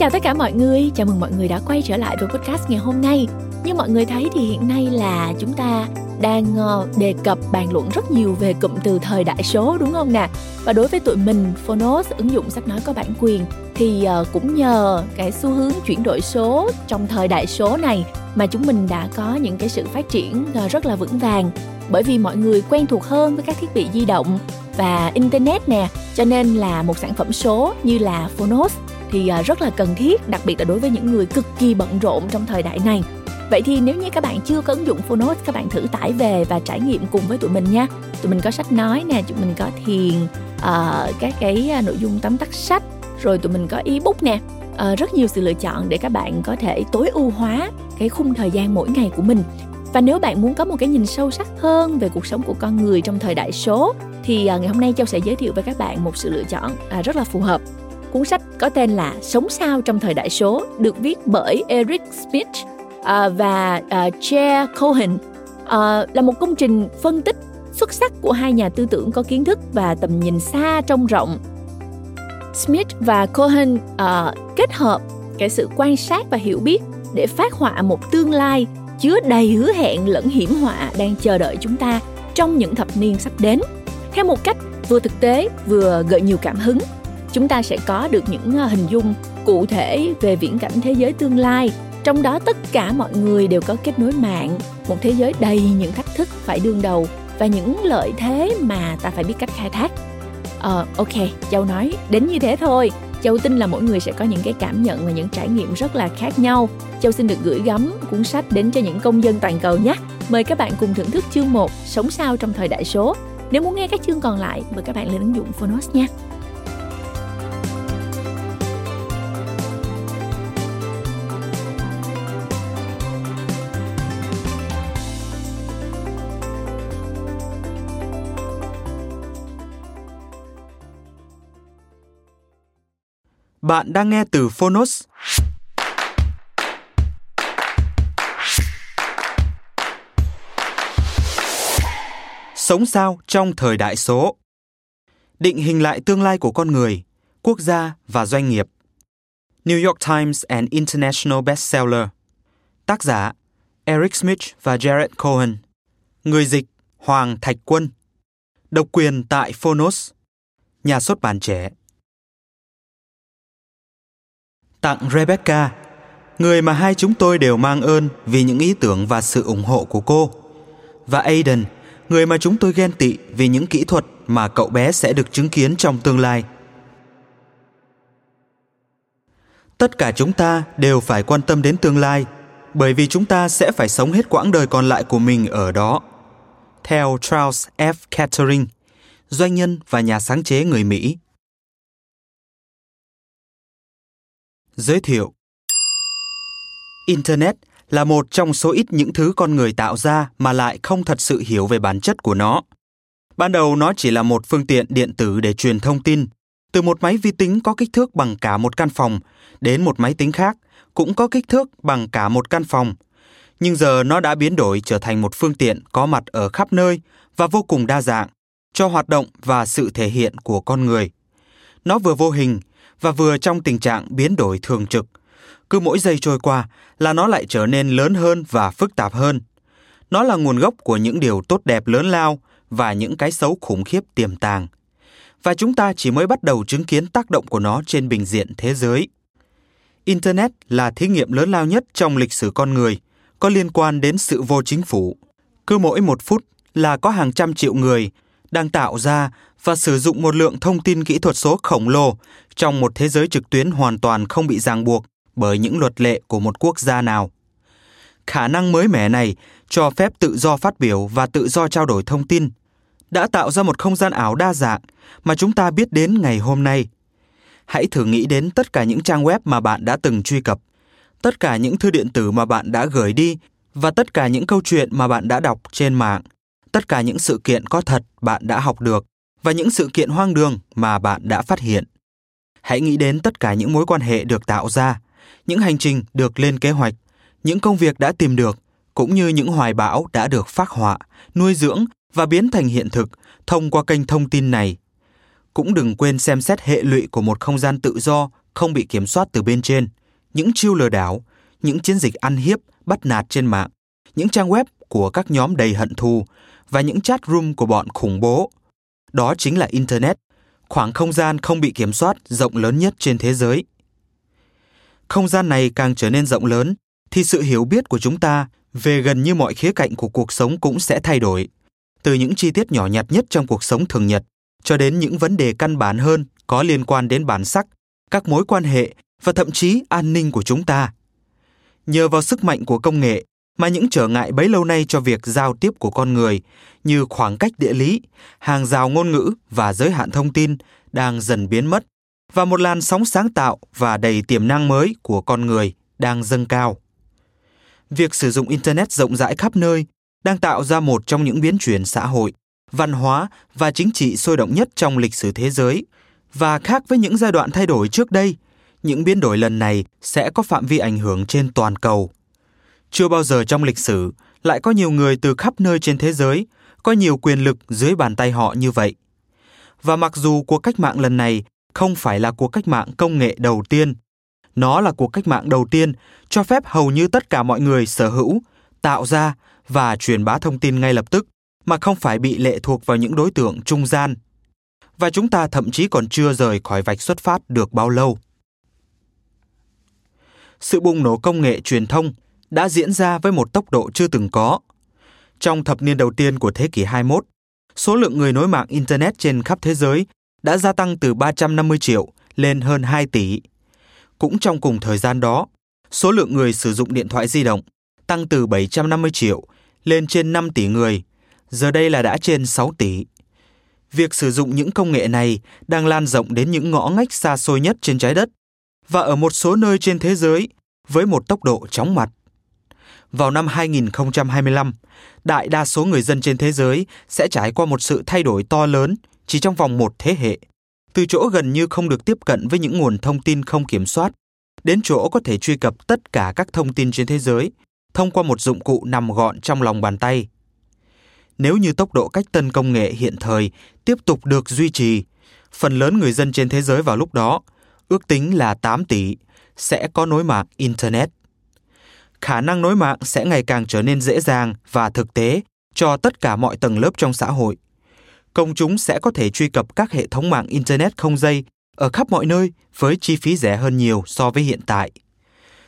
chào tất cả mọi người, chào mừng mọi người đã quay trở lại với podcast ngày hôm nay. Như mọi người thấy thì hiện nay là chúng ta đang ờ, đề cập bàn luận rất nhiều về cụm từ thời đại số đúng không nè? Và đối với tụi mình, Phonos, ứng dụng sách nói có bản quyền thì ờ, cũng nhờ cái xu hướng chuyển đổi số trong thời đại số này mà chúng mình đã có những cái sự phát triển ờ, rất là vững vàng bởi vì mọi người quen thuộc hơn với các thiết bị di động và internet nè cho nên là một sản phẩm số như là Phonos thì à, rất là cần thiết đặc biệt là đối với những người cực kỳ bận rộn trong thời đại này Vậy thì nếu như các bạn chưa có ứng dụng Phonos, các bạn thử tải về và trải nghiệm cùng với tụi mình nha. Tụi mình có sách nói nè, tụi mình có thiền, uh, các cái à, nội dung tóm tắt sách, rồi tụi mình có ebook nè. Uh, rất nhiều sự lựa chọn để các bạn có thể tối ưu hóa cái khung thời gian mỗi ngày của mình. Và nếu bạn muốn có một cái nhìn sâu sắc hơn về cuộc sống của con người trong thời đại số thì uh, ngày hôm nay Châu sẽ giới thiệu với các bạn một sự lựa chọn uh, rất là phù hợp Cuốn sách có tên là Sống sao trong thời đại số được viết bởi Eric Smith uh, và uh, Chair Cohen. Uh, là một công trình phân tích xuất sắc của hai nhà tư tưởng có kiến thức và tầm nhìn xa trông rộng. Smith và Cohen uh, kết hợp cái sự quan sát và hiểu biết để phát họa một tương lai chứa đầy hứa hẹn lẫn hiểm họa đang chờ đợi chúng ta trong những thập niên sắp đến. Theo một cách vừa thực tế vừa gợi nhiều cảm hứng chúng ta sẽ có được những ờ, hình dung cụ thể về viễn cảnh thế giới tương lai. Trong đó tất cả mọi người đều có kết nối mạng một thế giới đầy những thách thức phải đương đầu và những lợi thế mà ta phải biết cách khai thác. Ờ uh, ok châu nói đến như thế thôi. Châu tin là mỗi người sẽ có những cái cảm nhận và những trải nghiệm rất là khác nhau. Châu xin được gửi gắm cuốn sách đến cho những công dân toàn cầu nhé. Mời các bạn cùng thưởng thức chương 1 sống sao trong thời đại số. Nếu muốn nghe các chương còn lại mời các bạn lên ứng dụng phonos nha Bạn đang nghe từ Phonos. Sống sao trong thời đại số? Định hình lại tương lai của con người, quốc gia và doanh nghiệp. New York Times and International Bestseller. Tác giả Eric Smith và Jared Cohen. Người dịch Hoàng Thạch Quân. Độc quyền tại Phonos. Nhà xuất bản trẻ Tặng Rebecca, người mà hai chúng tôi đều mang ơn vì những ý tưởng và sự ủng hộ của cô. Và Aiden, người mà chúng tôi ghen tị vì những kỹ thuật mà cậu bé sẽ được chứng kiến trong tương lai. Tất cả chúng ta đều phải quan tâm đến tương lai, bởi vì chúng ta sẽ phải sống hết quãng đời còn lại của mình ở đó. Theo Charles F. Kettering, doanh nhân và nhà sáng chế người Mỹ. Giới thiệu Internet là một trong số ít những thứ con người tạo ra mà lại không thật sự hiểu về bản chất của nó. Ban đầu nó chỉ là một phương tiện điện tử để truyền thông tin, từ một máy vi tính có kích thước bằng cả một căn phòng đến một máy tính khác cũng có kích thước bằng cả một căn phòng. Nhưng giờ nó đã biến đổi trở thành một phương tiện có mặt ở khắp nơi và vô cùng đa dạng cho hoạt động và sự thể hiện của con người. Nó vừa vô hình và vừa trong tình trạng biến đổi thường trực. Cứ mỗi giây trôi qua là nó lại trở nên lớn hơn và phức tạp hơn. Nó là nguồn gốc của những điều tốt đẹp lớn lao và những cái xấu khủng khiếp tiềm tàng. Và chúng ta chỉ mới bắt đầu chứng kiến tác động của nó trên bình diện thế giới. Internet là thí nghiệm lớn lao nhất trong lịch sử con người, có liên quan đến sự vô chính phủ. Cứ mỗi một phút là có hàng trăm triệu người đang tạo ra và sử dụng một lượng thông tin kỹ thuật số khổng lồ trong một thế giới trực tuyến hoàn toàn không bị ràng buộc bởi những luật lệ của một quốc gia nào. Khả năng mới mẻ này cho phép tự do phát biểu và tự do trao đổi thông tin, đã tạo ra một không gian ảo đa dạng mà chúng ta biết đến ngày hôm nay. Hãy thử nghĩ đến tất cả những trang web mà bạn đã từng truy cập, tất cả những thư điện tử mà bạn đã gửi đi và tất cả những câu chuyện mà bạn đã đọc trên mạng, tất cả những sự kiện có thật bạn đã học được và những sự kiện hoang đường mà bạn đã phát hiện. Hãy nghĩ đến tất cả những mối quan hệ được tạo ra, những hành trình được lên kế hoạch, những công việc đã tìm được, cũng như những hoài bão đã được phát họa, nuôi dưỡng và biến thành hiện thực thông qua kênh thông tin này. Cũng đừng quên xem xét hệ lụy của một không gian tự do, không bị kiểm soát từ bên trên, những chiêu lừa đảo, những chiến dịch ăn hiếp, bắt nạt trên mạng, những trang web của các nhóm đầy hận thù và những chat room của bọn khủng bố. Đó chính là Internet, khoảng không gian không bị kiểm soát rộng lớn nhất trên thế giới. Không gian này càng trở nên rộng lớn, thì sự hiểu biết của chúng ta về gần như mọi khía cạnh của cuộc sống cũng sẽ thay đổi. Từ những chi tiết nhỏ nhặt nhất trong cuộc sống thường nhật cho đến những vấn đề căn bản hơn có liên quan đến bản sắc, các mối quan hệ và thậm chí an ninh của chúng ta. Nhờ vào sức mạnh của công nghệ mà những trở ngại bấy lâu nay cho việc giao tiếp của con người như khoảng cách địa lý, hàng rào ngôn ngữ và giới hạn thông tin đang dần biến mất và một làn sóng sáng tạo và đầy tiềm năng mới của con người đang dâng cao. Việc sử dụng internet rộng rãi khắp nơi đang tạo ra một trong những biến chuyển xã hội, văn hóa và chính trị sôi động nhất trong lịch sử thế giới và khác với những giai đoạn thay đổi trước đây, những biến đổi lần này sẽ có phạm vi ảnh hưởng trên toàn cầu. Chưa bao giờ trong lịch sử lại có nhiều người từ khắp nơi trên thế giới có nhiều quyền lực dưới bàn tay họ như vậy. Và mặc dù cuộc cách mạng lần này không phải là cuộc cách mạng công nghệ đầu tiên, nó là cuộc cách mạng đầu tiên cho phép hầu như tất cả mọi người sở hữu, tạo ra và truyền bá thông tin ngay lập tức mà không phải bị lệ thuộc vào những đối tượng trung gian. Và chúng ta thậm chí còn chưa rời khỏi vạch xuất phát được bao lâu. Sự bùng nổ công nghệ truyền thông đã diễn ra với một tốc độ chưa từng có. Trong thập niên đầu tiên của thế kỷ 21, số lượng người nối mạng Internet trên khắp thế giới đã gia tăng từ 350 triệu lên hơn 2 tỷ. Cũng trong cùng thời gian đó, số lượng người sử dụng điện thoại di động tăng từ 750 triệu lên trên 5 tỷ người, giờ đây là đã trên 6 tỷ. Việc sử dụng những công nghệ này đang lan rộng đến những ngõ ngách xa xôi nhất trên trái đất và ở một số nơi trên thế giới với một tốc độ chóng mặt. Vào năm 2025, đại đa số người dân trên thế giới sẽ trải qua một sự thay đổi to lớn chỉ trong vòng một thế hệ. Từ chỗ gần như không được tiếp cận với những nguồn thông tin không kiểm soát, đến chỗ có thể truy cập tất cả các thông tin trên thế giới thông qua một dụng cụ nằm gọn trong lòng bàn tay. Nếu như tốc độ cách tân công nghệ hiện thời tiếp tục được duy trì, phần lớn người dân trên thế giới vào lúc đó, ước tính là 8 tỷ, sẽ có nối mạng Internet. Khả năng nối mạng sẽ ngày càng trở nên dễ dàng và thực tế cho tất cả mọi tầng lớp trong xã hội. Công chúng sẽ có thể truy cập các hệ thống mạng Internet không dây ở khắp mọi nơi với chi phí rẻ hơn nhiều so với hiện tại.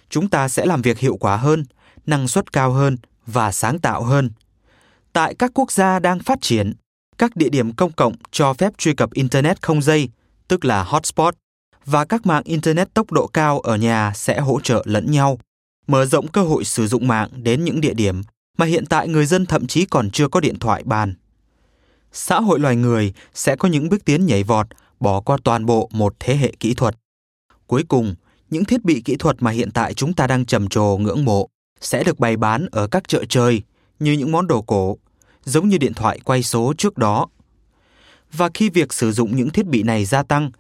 Chúng ta sẽ làm việc hiệu quả hơn, năng suất cao hơn và sáng tạo hơn. Tại các quốc gia đang phát triển, các địa điểm công cộng cho phép truy cập Internet không dây, tức là hotspot, và các mạng Internet tốc độ cao ở nhà sẽ hỗ trợ lẫn nhau, mở rộng cơ hội sử dụng mạng đến những địa điểm mà hiện tại người dân thậm chí còn chưa có điện thoại bàn. Xã hội loài người sẽ có những bước tiến nhảy vọt bỏ qua toàn bộ một thế hệ kỹ thuật. Cuối cùng, những thiết bị kỹ thuật mà hiện tại chúng ta đang trầm trồ ngưỡng mộ sẽ được bày bán ở các chợ chơi như những món đồ cổ, giống như điện thoại quay số trước đó. Và khi việc sử dụng những thiết bị này gia tăng,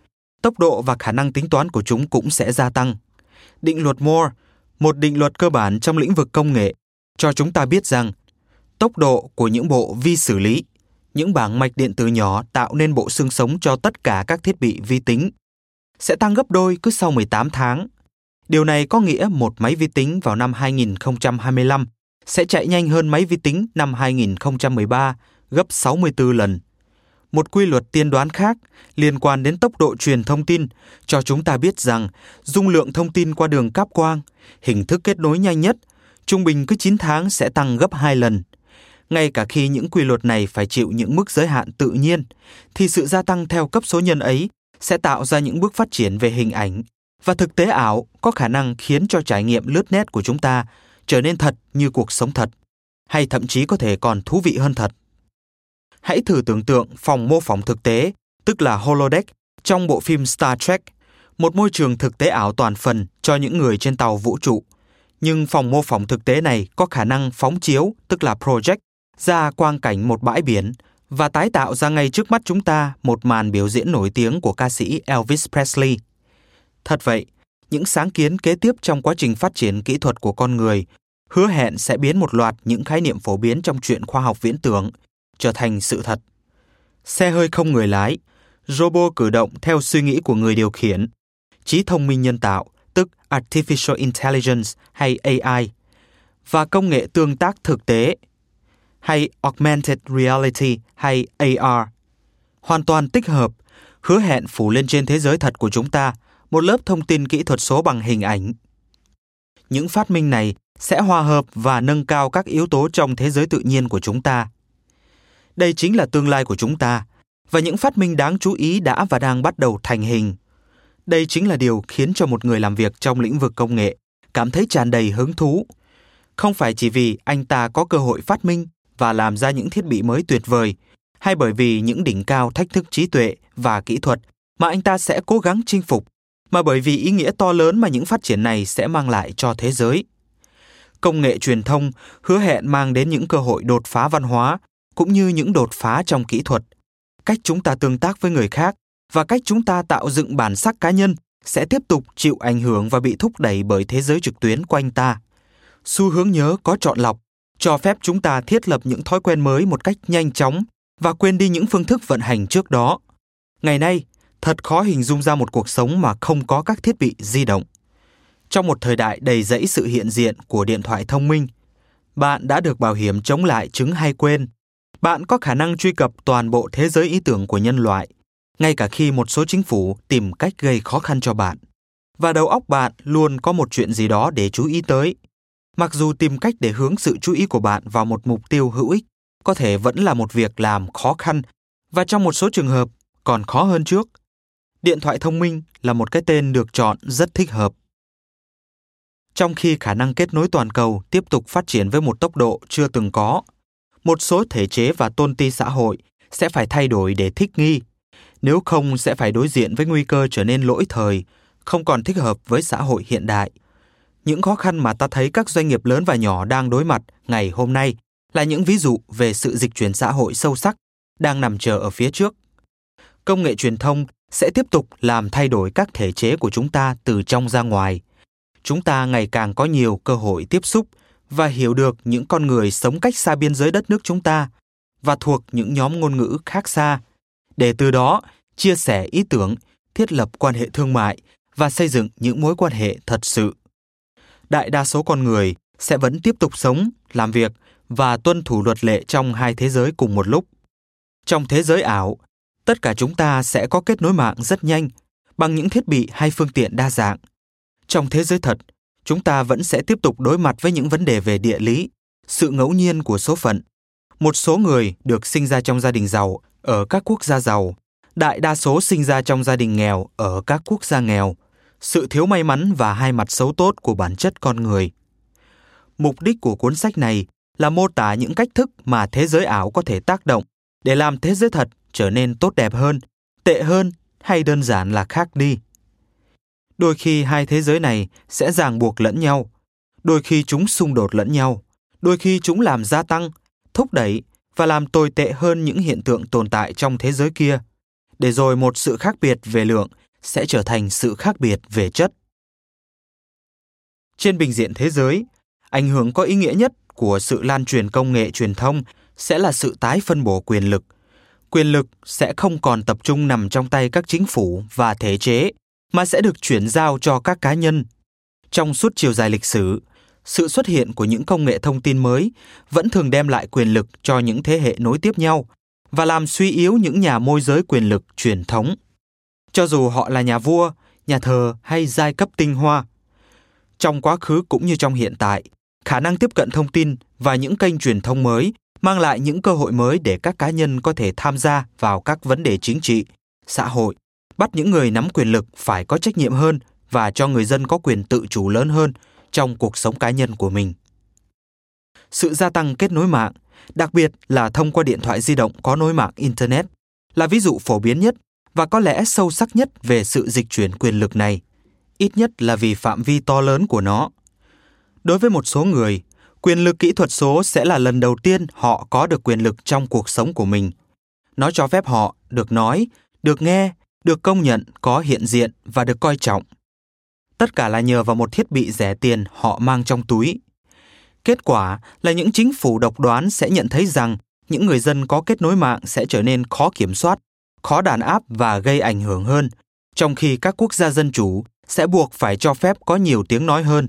tốc độ và khả năng tính toán của chúng cũng sẽ gia tăng. Định luật Moore, một định luật cơ bản trong lĩnh vực công nghệ, cho chúng ta biết rằng tốc độ của những bộ vi xử lý, những bảng mạch điện tử nhỏ tạo nên bộ xương sống cho tất cả các thiết bị vi tính, sẽ tăng gấp đôi cứ sau 18 tháng. Điều này có nghĩa một máy vi tính vào năm 2025 sẽ chạy nhanh hơn máy vi tính năm 2013 gấp 64 lần. Một quy luật tiên đoán khác liên quan đến tốc độ truyền thông tin cho chúng ta biết rằng dung lượng thông tin qua đường cáp quang, hình thức kết nối nhanh nhất, trung bình cứ 9 tháng sẽ tăng gấp 2 lần. Ngay cả khi những quy luật này phải chịu những mức giới hạn tự nhiên, thì sự gia tăng theo cấp số nhân ấy sẽ tạo ra những bước phát triển về hình ảnh và thực tế ảo có khả năng khiến cho trải nghiệm lướt nét của chúng ta trở nên thật như cuộc sống thật, hay thậm chí có thể còn thú vị hơn thật. Hãy thử tưởng tượng phòng mô phỏng thực tế, tức là holodeck, trong bộ phim Star Trek, một môi trường thực tế ảo toàn phần cho những người trên tàu vũ trụ. Nhưng phòng mô phỏng thực tế này có khả năng phóng chiếu, tức là project, ra quang cảnh một bãi biển và tái tạo ra ngay trước mắt chúng ta một màn biểu diễn nổi tiếng của ca sĩ Elvis Presley. Thật vậy, những sáng kiến kế tiếp trong quá trình phát triển kỹ thuật của con người hứa hẹn sẽ biến một loạt những khái niệm phổ biến trong chuyện khoa học viễn tưởng trở thành sự thật. Xe hơi không người lái, robot cử động theo suy nghĩ của người điều khiển, trí thông minh nhân tạo, tức Artificial Intelligence hay AI, và công nghệ tương tác thực tế hay Augmented Reality hay AR. Hoàn toàn tích hợp, hứa hẹn phủ lên trên thế giới thật của chúng ta một lớp thông tin kỹ thuật số bằng hình ảnh. Những phát minh này sẽ hòa hợp và nâng cao các yếu tố trong thế giới tự nhiên của chúng ta. Đây chính là tương lai của chúng ta và những phát minh đáng chú ý đã và đang bắt đầu thành hình. Đây chính là điều khiến cho một người làm việc trong lĩnh vực công nghệ cảm thấy tràn đầy hứng thú. Không phải chỉ vì anh ta có cơ hội phát minh và làm ra những thiết bị mới tuyệt vời, hay bởi vì những đỉnh cao thách thức trí tuệ và kỹ thuật mà anh ta sẽ cố gắng chinh phục, mà bởi vì ý nghĩa to lớn mà những phát triển này sẽ mang lại cho thế giới. Công nghệ truyền thông hứa hẹn mang đến những cơ hội đột phá văn hóa cũng như những đột phá trong kỹ thuật. Cách chúng ta tương tác với người khác và cách chúng ta tạo dựng bản sắc cá nhân sẽ tiếp tục chịu ảnh hưởng và bị thúc đẩy bởi thế giới trực tuyến quanh ta. Xu hướng nhớ có chọn lọc cho phép chúng ta thiết lập những thói quen mới một cách nhanh chóng và quên đi những phương thức vận hành trước đó. Ngày nay, thật khó hình dung ra một cuộc sống mà không có các thiết bị di động. Trong một thời đại đầy rẫy sự hiện diện của điện thoại thông minh, bạn đã được bảo hiểm chống lại chứng hay quên. Bạn có khả năng truy cập toàn bộ thế giới ý tưởng của nhân loại, ngay cả khi một số chính phủ tìm cách gây khó khăn cho bạn. Và đầu óc bạn luôn có một chuyện gì đó để chú ý tới. Mặc dù tìm cách để hướng sự chú ý của bạn vào một mục tiêu hữu ích có thể vẫn là một việc làm khó khăn và trong một số trường hợp còn khó hơn trước. Điện thoại thông minh là một cái tên được chọn rất thích hợp. Trong khi khả năng kết nối toàn cầu tiếp tục phát triển với một tốc độ chưa từng có, một số thể chế và tôn ti xã hội sẽ phải thay đổi để thích nghi, nếu không sẽ phải đối diện với nguy cơ trở nên lỗi thời, không còn thích hợp với xã hội hiện đại. Những khó khăn mà ta thấy các doanh nghiệp lớn và nhỏ đang đối mặt ngày hôm nay là những ví dụ về sự dịch chuyển xã hội sâu sắc đang nằm chờ ở phía trước. Công nghệ truyền thông sẽ tiếp tục làm thay đổi các thể chế của chúng ta từ trong ra ngoài. Chúng ta ngày càng có nhiều cơ hội tiếp xúc và hiểu được những con người sống cách xa biên giới đất nước chúng ta và thuộc những nhóm ngôn ngữ khác xa, để từ đó chia sẻ ý tưởng, thiết lập quan hệ thương mại và xây dựng những mối quan hệ thật sự. Đại đa số con người sẽ vẫn tiếp tục sống, làm việc và tuân thủ luật lệ trong hai thế giới cùng một lúc. Trong thế giới ảo, tất cả chúng ta sẽ có kết nối mạng rất nhanh bằng những thiết bị hay phương tiện đa dạng. Trong thế giới thật, chúng ta vẫn sẽ tiếp tục đối mặt với những vấn đề về địa lý, sự ngẫu nhiên của số phận. Một số người được sinh ra trong gia đình giàu ở các quốc gia giàu, đại đa số sinh ra trong gia đình nghèo ở các quốc gia nghèo, sự thiếu may mắn và hai mặt xấu tốt của bản chất con người. Mục đích của cuốn sách này là mô tả những cách thức mà thế giới ảo có thể tác động để làm thế giới thật trở nên tốt đẹp hơn, tệ hơn hay đơn giản là khác đi. Đôi khi hai thế giới này sẽ ràng buộc lẫn nhau, đôi khi chúng xung đột lẫn nhau, đôi khi chúng làm gia tăng, thúc đẩy và làm tồi tệ hơn những hiện tượng tồn tại trong thế giới kia, để rồi một sự khác biệt về lượng sẽ trở thành sự khác biệt về chất. Trên bình diện thế giới, ảnh hưởng có ý nghĩa nhất của sự lan truyền công nghệ truyền thông sẽ là sự tái phân bổ quyền lực. Quyền lực sẽ không còn tập trung nằm trong tay các chính phủ và thể chế, mà sẽ được chuyển giao cho các cá nhân. Trong suốt chiều dài lịch sử, sự xuất hiện của những công nghệ thông tin mới vẫn thường đem lại quyền lực cho những thế hệ nối tiếp nhau và làm suy yếu những nhà môi giới quyền lực truyền thống. Cho dù họ là nhà vua, nhà thờ hay giai cấp tinh hoa. Trong quá khứ cũng như trong hiện tại, khả năng tiếp cận thông tin và những kênh truyền thông mới mang lại những cơ hội mới để các cá nhân có thể tham gia vào các vấn đề chính trị, xã hội, bắt những người nắm quyền lực phải có trách nhiệm hơn và cho người dân có quyền tự chủ lớn hơn trong cuộc sống cá nhân của mình. Sự gia tăng kết nối mạng, đặc biệt là thông qua điện thoại di động có nối mạng internet, là ví dụ phổ biến nhất và có lẽ sâu sắc nhất về sự dịch chuyển quyền lực này, ít nhất là vì phạm vi to lớn của nó đối với một số người quyền lực kỹ thuật số sẽ là lần đầu tiên họ có được quyền lực trong cuộc sống của mình nó cho phép họ được nói được nghe được công nhận có hiện diện và được coi trọng tất cả là nhờ vào một thiết bị rẻ tiền họ mang trong túi kết quả là những chính phủ độc đoán sẽ nhận thấy rằng những người dân có kết nối mạng sẽ trở nên khó kiểm soát khó đàn áp và gây ảnh hưởng hơn trong khi các quốc gia dân chủ sẽ buộc phải cho phép có nhiều tiếng nói hơn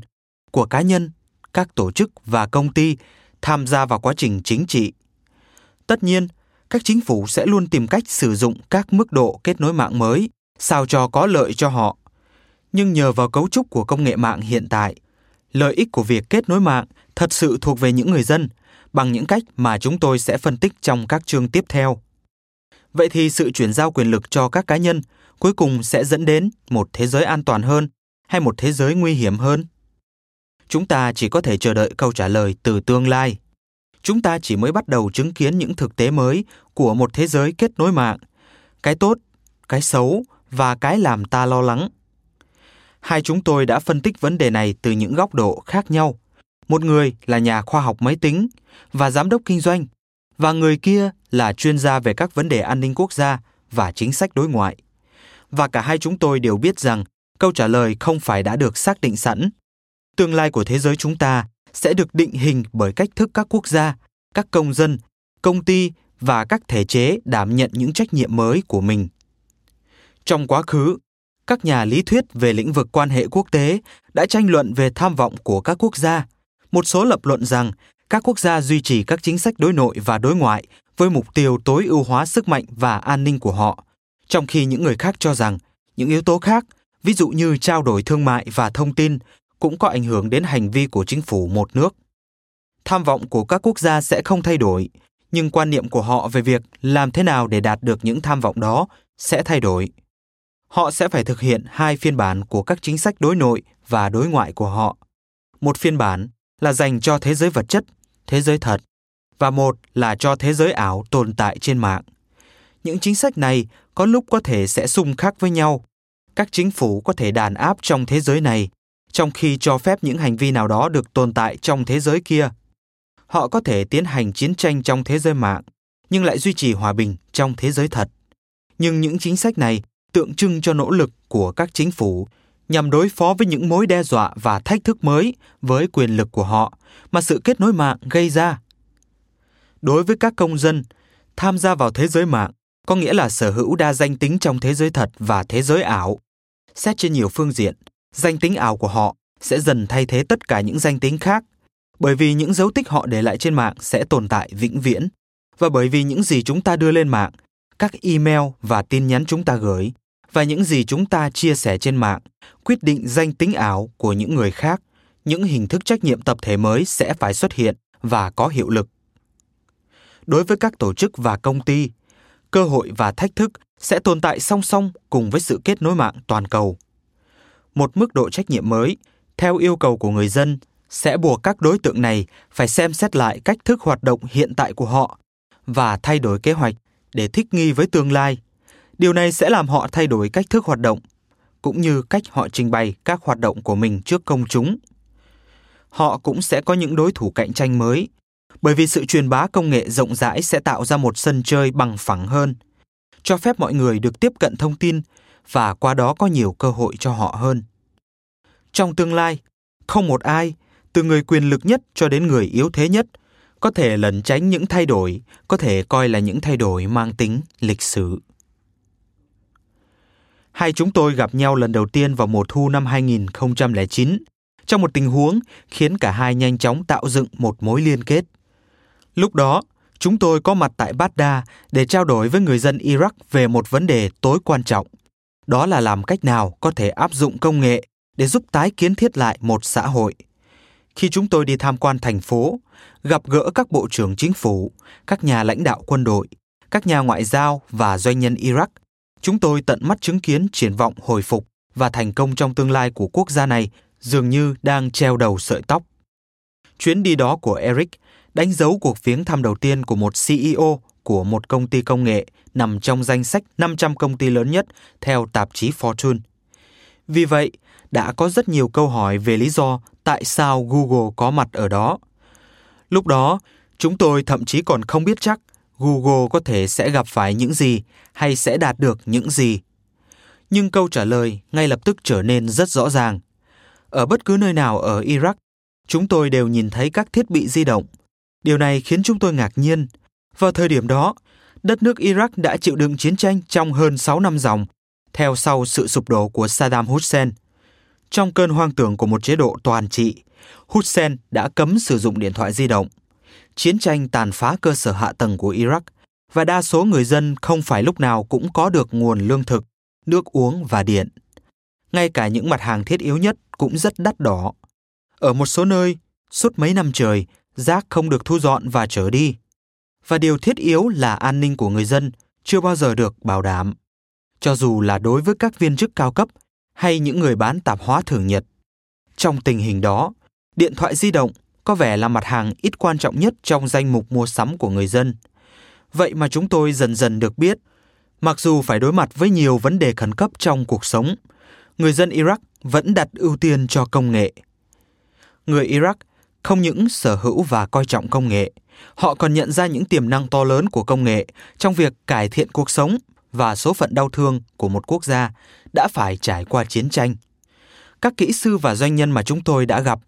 của cá nhân, các tổ chức và công ty tham gia vào quá trình chính trị. Tất nhiên, các chính phủ sẽ luôn tìm cách sử dụng các mức độ kết nối mạng mới sao cho có lợi cho họ. Nhưng nhờ vào cấu trúc của công nghệ mạng hiện tại, lợi ích của việc kết nối mạng thật sự thuộc về những người dân bằng những cách mà chúng tôi sẽ phân tích trong các chương tiếp theo. Vậy thì sự chuyển giao quyền lực cho các cá nhân cuối cùng sẽ dẫn đến một thế giới an toàn hơn hay một thế giới nguy hiểm hơn? Chúng ta chỉ có thể chờ đợi câu trả lời từ tương lai. Chúng ta chỉ mới bắt đầu chứng kiến những thực tế mới của một thế giới kết nối mạng, cái tốt, cái xấu và cái làm ta lo lắng. Hai chúng tôi đã phân tích vấn đề này từ những góc độ khác nhau. Một người là nhà khoa học máy tính và giám đốc kinh doanh, và người kia là chuyên gia về các vấn đề an ninh quốc gia và chính sách đối ngoại. Và cả hai chúng tôi đều biết rằng câu trả lời không phải đã được xác định sẵn. Tương lai của thế giới chúng ta sẽ được định hình bởi cách thức các quốc gia, các công dân, công ty và các thể chế đảm nhận những trách nhiệm mới của mình. Trong quá khứ, các nhà lý thuyết về lĩnh vực quan hệ quốc tế đã tranh luận về tham vọng của các quốc gia. Một số lập luận rằng các quốc gia duy trì các chính sách đối nội và đối ngoại với mục tiêu tối ưu hóa sức mạnh và an ninh của họ, trong khi những người khác cho rằng những yếu tố khác, ví dụ như trao đổi thương mại và thông tin, cũng có ảnh hưởng đến hành vi của chính phủ một nước. Tham vọng của các quốc gia sẽ không thay đổi, nhưng quan niệm của họ về việc làm thế nào để đạt được những tham vọng đó sẽ thay đổi. Họ sẽ phải thực hiện hai phiên bản của các chính sách đối nội và đối ngoại của họ. Một phiên bản là dành cho thế giới vật chất, thế giới thật, và một là cho thế giới ảo tồn tại trên mạng. Những chính sách này có lúc có thể sẽ xung khắc với nhau. Các chính phủ có thể đàn áp trong thế giới này, trong khi cho phép những hành vi nào đó được tồn tại trong thế giới kia. Họ có thể tiến hành chiến tranh trong thế giới mạng, nhưng lại duy trì hòa bình trong thế giới thật. Nhưng những chính sách này tượng trưng cho nỗ lực của các chính phủ nhằm đối phó với những mối đe dọa và thách thức mới với quyền lực của họ mà sự kết nối mạng gây ra. Đối với các công dân, tham gia vào thế giới mạng có nghĩa là sở hữu đa danh tính trong thế giới thật và thế giới ảo. Xét trên nhiều phương diện, danh tính ảo của họ sẽ dần thay thế tất cả những danh tính khác, bởi vì những dấu tích họ để lại trên mạng sẽ tồn tại vĩnh viễn, và bởi vì những gì chúng ta đưa lên mạng, các email và tin nhắn chúng ta gửi và những gì chúng ta chia sẻ trên mạng quyết định danh tính ảo của những người khác, những hình thức trách nhiệm tập thể mới sẽ phải xuất hiện và có hiệu lực. Đối với các tổ chức và công ty, cơ hội và thách thức sẽ tồn tại song song cùng với sự kết nối mạng toàn cầu. Một mức độ trách nhiệm mới, theo yêu cầu của người dân, sẽ buộc các đối tượng này phải xem xét lại cách thức hoạt động hiện tại của họ và thay đổi kế hoạch để thích nghi với tương lai. Điều này sẽ làm họ thay đổi cách thức hoạt động cũng như cách họ trình bày các hoạt động của mình trước công chúng. Họ cũng sẽ có những đối thủ cạnh tranh mới, bởi vì sự truyền bá công nghệ rộng rãi sẽ tạo ra một sân chơi bằng phẳng hơn, cho phép mọi người được tiếp cận thông tin và qua đó có nhiều cơ hội cho họ hơn. Trong tương lai, không một ai, từ người quyền lực nhất cho đến người yếu thế nhất, có thể lẩn tránh những thay đổi, có thể coi là những thay đổi mang tính lịch sử. Hai chúng tôi gặp nhau lần đầu tiên vào mùa thu năm 2009, trong một tình huống khiến cả hai nhanh chóng tạo dựng một mối liên kết. Lúc đó, chúng tôi có mặt tại Baghdad để trao đổi với người dân Iraq về một vấn đề tối quan trọng. Đó là làm cách nào có thể áp dụng công nghệ để giúp tái kiến thiết lại một xã hội. Khi chúng tôi đi tham quan thành phố, gặp gỡ các bộ trưởng chính phủ, các nhà lãnh đạo quân đội, các nhà ngoại giao và doanh nhân Iraq, chúng tôi tận mắt chứng kiến triển vọng hồi phục và thành công trong tương lai của quốc gia này dường như đang treo đầu sợi tóc. Chuyến đi đó của Eric đánh dấu cuộc viếng thăm đầu tiên của một CEO của một công ty công nghệ nằm trong danh sách 500 công ty lớn nhất theo tạp chí Fortune. Vì vậy, đã có rất nhiều câu hỏi về lý do tại sao Google có mặt ở đó. Lúc đó, chúng tôi thậm chí còn không biết chắc Google có thể sẽ gặp phải những gì hay sẽ đạt được những gì. Nhưng câu trả lời ngay lập tức trở nên rất rõ ràng. Ở bất cứ nơi nào ở Iraq, chúng tôi đều nhìn thấy các thiết bị di động. Điều này khiến chúng tôi ngạc nhiên. Vào thời điểm đó, đất nước Iraq đã chịu đựng chiến tranh trong hơn 6 năm dòng, theo sau sự sụp đổ của Saddam Hussein. Trong cơn hoang tưởng của một chế độ toàn trị, Hussein đã cấm sử dụng điện thoại di động. Chiến tranh tàn phá cơ sở hạ tầng của Iraq và đa số người dân không phải lúc nào cũng có được nguồn lương thực, nước uống và điện. Ngay cả những mặt hàng thiết yếu nhất cũng rất đắt đỏ. Ở một số nơi, suốt mấy năm trời, rác không được thu dọn và trở đi. Và điều thiết yếu là an ninh của người dân chưa bao giờ được bảo đảm. Cho dù là đối với các viên chức cao cấp hay những người bán tạp hóa thường nhật. Trong tình hình đó, điện thoại di động có vẻ là mặt hàng ít quan trọng nhất trong danh mục mua sắm của người dân. Vậy mà chúng tôi dần dần được biết, mặc dù phải đối mặt với nhiều vấn đề khẩn cấp trong cuộc sống, người dân Iraq vẫn đặt ưu tiên cho công nghệ. Người Iraq không những sở hữu và coi trọng công nghệ, họ còn nhận ra những tiềm năng to lớn của công nghệ trong việc cải thiện cuộc sống và số phận đau thương của một quốc gia đã phải trải qua chiến tranh. Các kỹ sư và doanh nhân mà chúng tôi đã gặp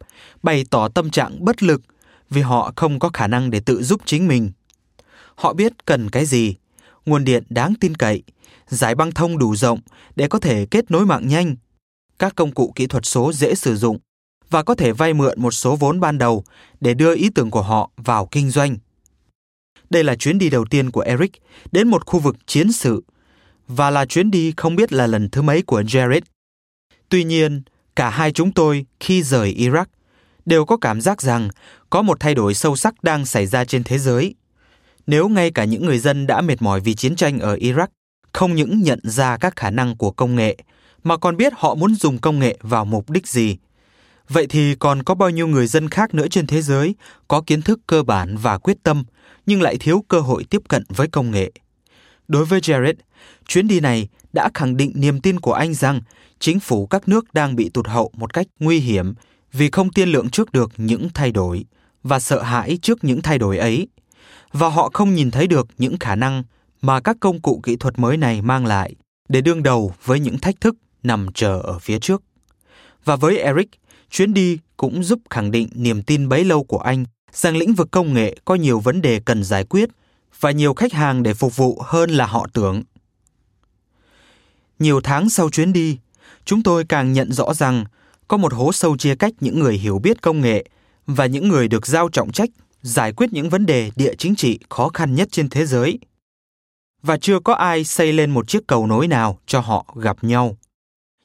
bày tỏ tâm trạng bất lực vì họ không có khả năng để tự giúp chính mình. Họ biết cần cái gì, nguồn điện đáng tin cậy, giải băng thông đủ rộng để có thể kết nối mạng nhanh, các công cụ kỹ thuật số dễ sử dụng và có thể vay mượn một số vốn ban đầu để đưa ý tưởng của họ vào kinh doanh. Đây là chuyến đi đầu tiên của Eric đến một khu vực chiến sự và là chuyến đi không biết là lần thứ mấy của Jared. Tuy nhiên, cả hai chúng tôi khi rời Iraq đều có cảm giác rằng có một thay đổi sâu sắc đang xảy ra trên thế giới. Nếu ngay cả những người dân đã mệt mỏi vì chiến tranh ở Iraq không những nhận ra các khả năng của công nghệ mà còn biết họ muốn dùng công nghệ vào mục đích gì. Vậy thì còn có bao nhiêu người dân khác nữa trên thế giới có kiến thức cơ bản và quyết tâm nhưng lại thiếu cơ hội tiếp cận với công nghệ? Đối với Jared, chuyến đi này đã khẳng định niềm tin của anh rằng chính phủ các nước đang bị tụt hậu một cách nguy hiểm vì không tiên lượng trước được những thay đổi và sợ hãi trước những thay đổi ấy và họ không nhìn thấy được những khả năng mà các công cụ kỹ thuật mới này mang lại để đương đầu với những thách thức nằm chờ ở phía trước. Và với Eric, chuyến đi cũng giúp khẳng định niềm tin bấy lâu của anh rằng lĩnh vực công nghệ có nhiều vấn đề cần giải quyết và nhiều khách hàng để phục vụ hơn là họ tưởng. Nhiều tháng sau chuyến đi, chúng tôi càng nhận rõ rằng có một hố sâu chia cách những người hiểu biết công nghệ và những người được giao trọng trách giải quyết những vấn đề địa chính trị khó khăn nhất trên thế giới. Và chưa có ai xây lên một chiếc cầu nối nào cho họ gặp nhau.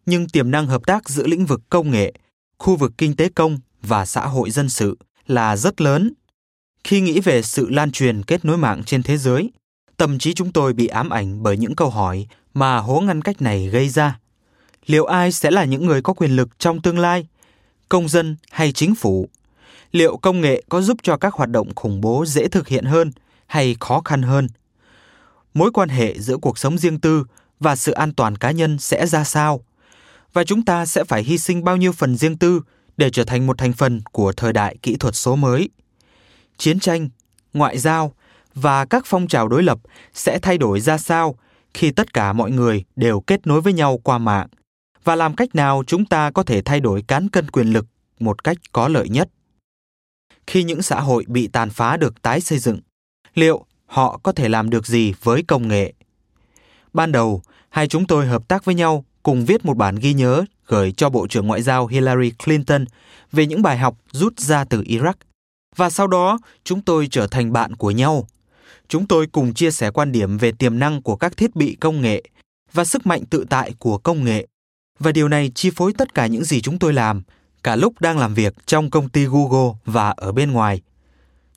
Nhưng tiềm năng hợp tác giữa lĩnh vực công nghệ, khu vực kinh tế công và xã hội dân sự là rất lớn. Khi nghĩ về sự lan truyền kết nối mạng trên thế giới, tâm trí chúng tôi bị ám ảnh bởi những câu hỏi mà hố ngăn cách này gây ra. Liệu ai sẽ là những người có quyền lực trong tương lai? Công dân hay chính phủ? Liệu công nghệ có giúp cho các hoạt động khủng bố dễ thực hiện hơn hay khó khăn hơn? Mối quan hệ giữa cuộc sống riêng tư và sự an toàn cá nhân sẽ ra sao? Và chúng ta sẽ phải hy sinh bao nhiêu phần riêng tư để trở thành một thành phần của thời đại kỹ thuật số mới? Chiến tranh, ngoại giao và các phong trào đối lập sẽ thay đổi ra sao khi tất cả mọi người đều kết nối với nhau qua mạng? Và làm cách nào chúng ta có thể thay đổi cán cân quyền lực một cách có lợi nhất? Khi những xã hội bị tàn phá được tái xây dựng liệu họ có thể làm được gì với công nghệ? Ban đầu hai chúng tôi hợp tác với nhau cùng viết một bản ghi nhớ gửi cho bộ trưởng ngoại giao hillary clinton về những bài học rút ra từ iraq và sau đó chúng tôi trở thành bạn của nhau chúng tôi cùng chia sẻ quan điểm về tiềm năng của các thiết bị công nghệ và sức mạnh tự tại của công nghệ. Và điều này chi phối tất cả những gì chúng tôi làm, cả lúc đang làm việc trong công ty Google và ở bên ngoài.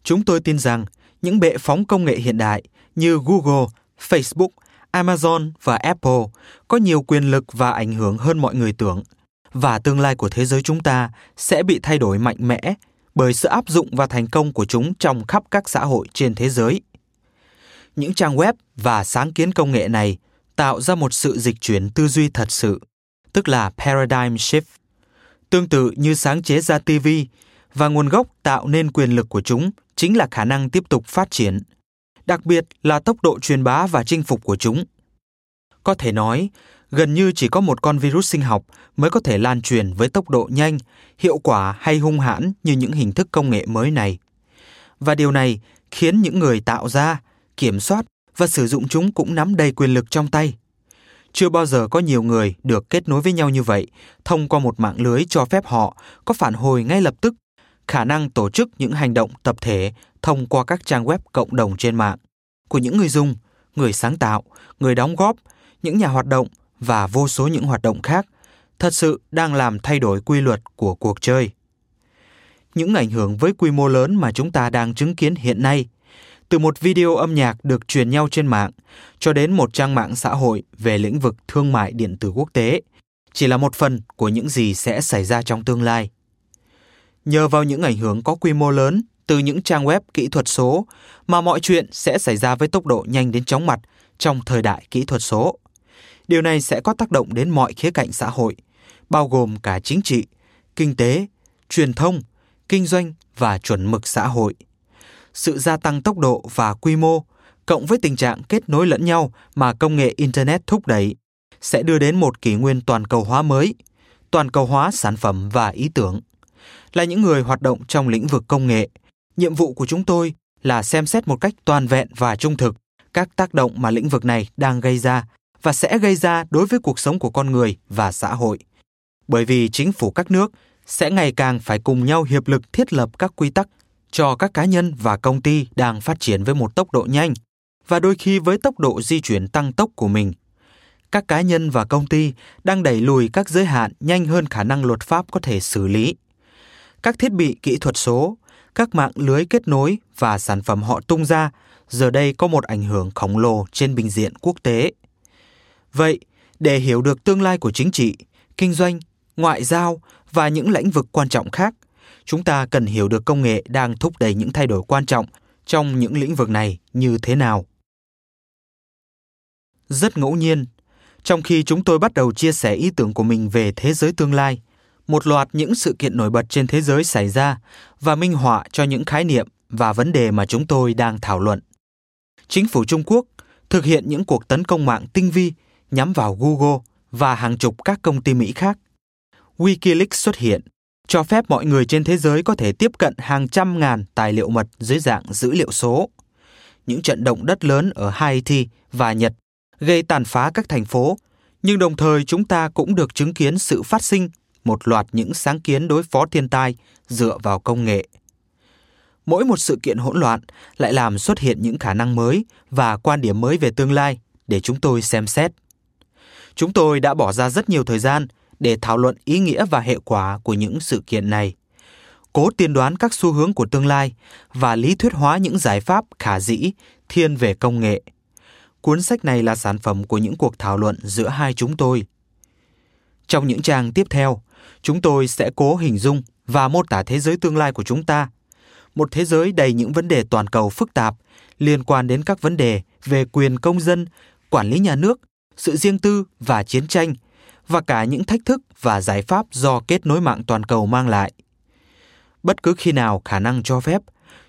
Chúng tôi tin rằng những bệ phóng công nghệ hiện đại như Google, Facebook, Amazon và Apple có nhiều quyền lực và ảnh hưởng hơn mọi người tưởng và tương lai của thế giới chúng ta sẽ bị thay đổi mạnh mẽ bởi sự áp dụng và thành công của chúng trong khắp các xã hội trên thế giới những trang web và sáng kiến công nghệ này tạo ra một sự dịch chuyển tư duy thật sự, tức là paradigm shift. Tương tự như sáng chế ra TV và nguồn gốc tạo nên quyền lực của chúng chính là khả năng tiếp tục phát triển, đặc biệt là tốc độ truyền bá và chinh phục của chúng. Có thể nói, gần như chỉ có một con virus sinh học mới có thể lan truyền với tốc độ nhanh, hiệu quả hay hung hãn như những hình thức công nghệ mới này. Và điều này khiến những người tạo ra kiểm soát và sử dụng chúng cũng nắm đầy quyền lực trong tay. Chưa bao giờ có nhiều người được kết nối với nhau như vậy thông qua một mạng lưới cho phép họ có phản hồi ngay lập tức, khả năng tổ chức những hành động tập thể thông qua các trang web cộng đồng trên mạng của những người dùng, người sáng tạo, người đóng góp, những nhà hoạt động và vô số những hoạt động khác thật sự đang làm thay đổi quy luật của cuộc chơi. Những ảnh hưởng với quy mô lớn mà chúng ta đang chứng kiến hiện nay, từ một video âm nhạc được truyền nhau trên mạng cho đến một trang mạng xã hội về lĩnh vực thương mại điện tử quốc tế, chỉ là một phần của những gì sẽ xảy ra trong tương lai. Nhờ vào những ảnh hưởng có quy mô lớn từ những trang web kỹ thuật số mà mọi chuyện sẽ xảy ra với tốc độ nhanh đến chóng mặt trong thời đại kỹ thuật số. Điều này sẽ có tác động đến mọi khía cạnh xã hội, bao gồm cả chính trị, kinh tế, truyền thông, kinh doanh và chuẩn mực xã hội. Sự gia tăng tốc độ và quy mô, cộng với tình trạng kết nối lẫn nhau mà công nghệ Internet thúc đẩy, sẽ đưa đến một kỷ nguyên toàn cầu hóa mới, toàn cầu hóa sản phẩm và ý tưởng. Là những người hoạt động trong lĩnh vực công nghệ, nhiệm vụ của chúng tôi là xem xét một cách toàn vẹn và trung thực các tác động mà lĩnh vực này đang gây ra và sẽ gây ra đối với cuộc sống của con người và xã hội. Bởi vì chính phủ các nước sẽ ngày càng phải cùng nhau hiệp lực thiết lập các quy tắc cho các cá nhân và công ty đang phát triển với một tốc độ nhanh và đôi khi với tốc độ di chuyển tăng tốc của mình. Các cá nhân và công ty đang đẩy lùi các giới hạn nhanh hơn khả năng luật pháp có thể xử lý. Các thiết bị kỹ thuật số, các mạng lưới kết nối và sản phẩm họ tung ra giờ đây có một ảnh hưởng khổng lồ trên bình diện quốc tế. Vậy, để hiểu được tương lai của chính trị, kinh doanh, ngoại giao và những lĩnh vực quan trọng khác, chúng ta cần hiểu được công nghệ đang thúc đẩy những thay đổi quan trọng trong những lĩnh vực này như thế nào. Rất ngẫu nhiên, trong khi chúng tôi bắt đầu chia sẻ ý tưởng của mình về thế giới tương lai, một loạt những sự kiện nổi bật trên thế giới xảy ra và minh họa cho những khái niệm và vấn đề mà chúng tôi đang thảo luận. Chính phủ Trung Quốc thực hiện những cuộc tấn công mạng tinh vi nhắm vào Google và hàng chục các công ty Mỹ khác. Wikileaks xuất hiện, cho phép mọi người trên thế giới có thể tiếp cận hàng trăm ngàn tài liệu mật dưới dạng dữ liệu số. Những trận động đất lớn ở Haiti và Nhật gây tàn phá các thành phố, nhưng đồng thời chúng ta cũng được chứng kiến sự phát sinh một loạt những sáng kiến đối phó thiên tai dựa vào công nghệ. Mỗi một sự kiện hỗn loạn lại làm xuất hiện những khả năng mới và quan điểm mới về tương lai để chúng tôi xem xét. Chúng tôi đã bỏ ra rất nhiều thời gian để thảo luận ý nghĩa và hệ quả của những sự kiện này, cố tiên đoán các xu hướng của tương lai và lý thuyết hóa những giải pháp khả dĩ thiên về công nghệ. Cuốn sách này là sản phẩm của những cuộc thảo luận giữa hai chúng tôi. Trong những trang tiếp theo, chúng tôi sẽ cố hình dung và mô tả thế giới tương lai của chúng ta. Một thế giới đầy những vấn đề toàn cầu phức tạp liên quan đến các vấn đề về quyền công dân, quản lý nhà nước, sự riêng tư và chiến tranh và cả những thách thức và giải pháp do kết nối mạng toàn cầu mang lại. Bất cứ khi nào khả năng cho phép,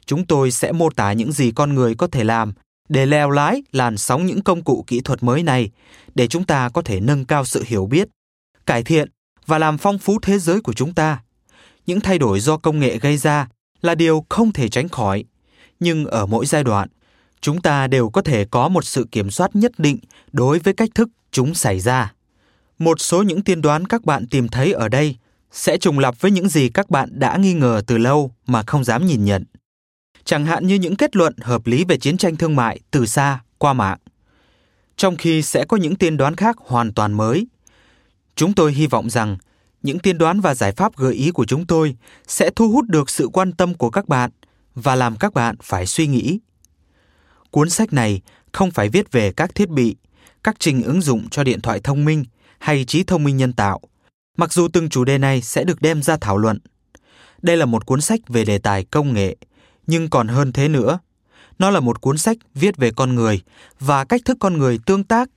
chúng tôi sẽ mô tả những gì con người có thể làm để leo lái làn sóng những công cụ kỹ thuật mới này để chúng ta có thể nâng cao sự hiểu biết, cải thiện và làm phong phú thế giới của chúng ta. Những thay đổi do công nghệ gây ra là điều không thể tránh khỏi, nhưng ở mỗi giai đoạn, chúng ta đều có thể có một sự kiểm soát nhất định đối với cách thức chúng xảy ra. Một số những tiên đoán các bạn tìm thấy ở đây sẽ trùng lặp với những gì các bạn đã nghi ngờ từ lâu mà không dám nhìn nhận. Chẳng hạn như những kết luận hợp lý về chiến tranh thương mại từ xa qua mạng. Trong khi sẽ có những tiên đoán khác hoàn toàn mới. Chúng tôi hy vọng rằng những tiên đoán và giải pháp gợi ý của chúng tôi sẽ thu hút được sự quan tâm của các bạn và làm các bạn phải suy nghĩ. Cuốn sách này không phải viết về các thiết bị, các trình ứng dụng cho điện thoại thông minh hay trí thông minh nhân tạo, mặc dù từng chủ đề này sẽ được đem ra thảo luận. Đây là một cuốn sách về đề tài công nghệ, nhưng còn hơn thế nữa. Nó là một cuốn sách viết về con người và cách thức con người tương tác,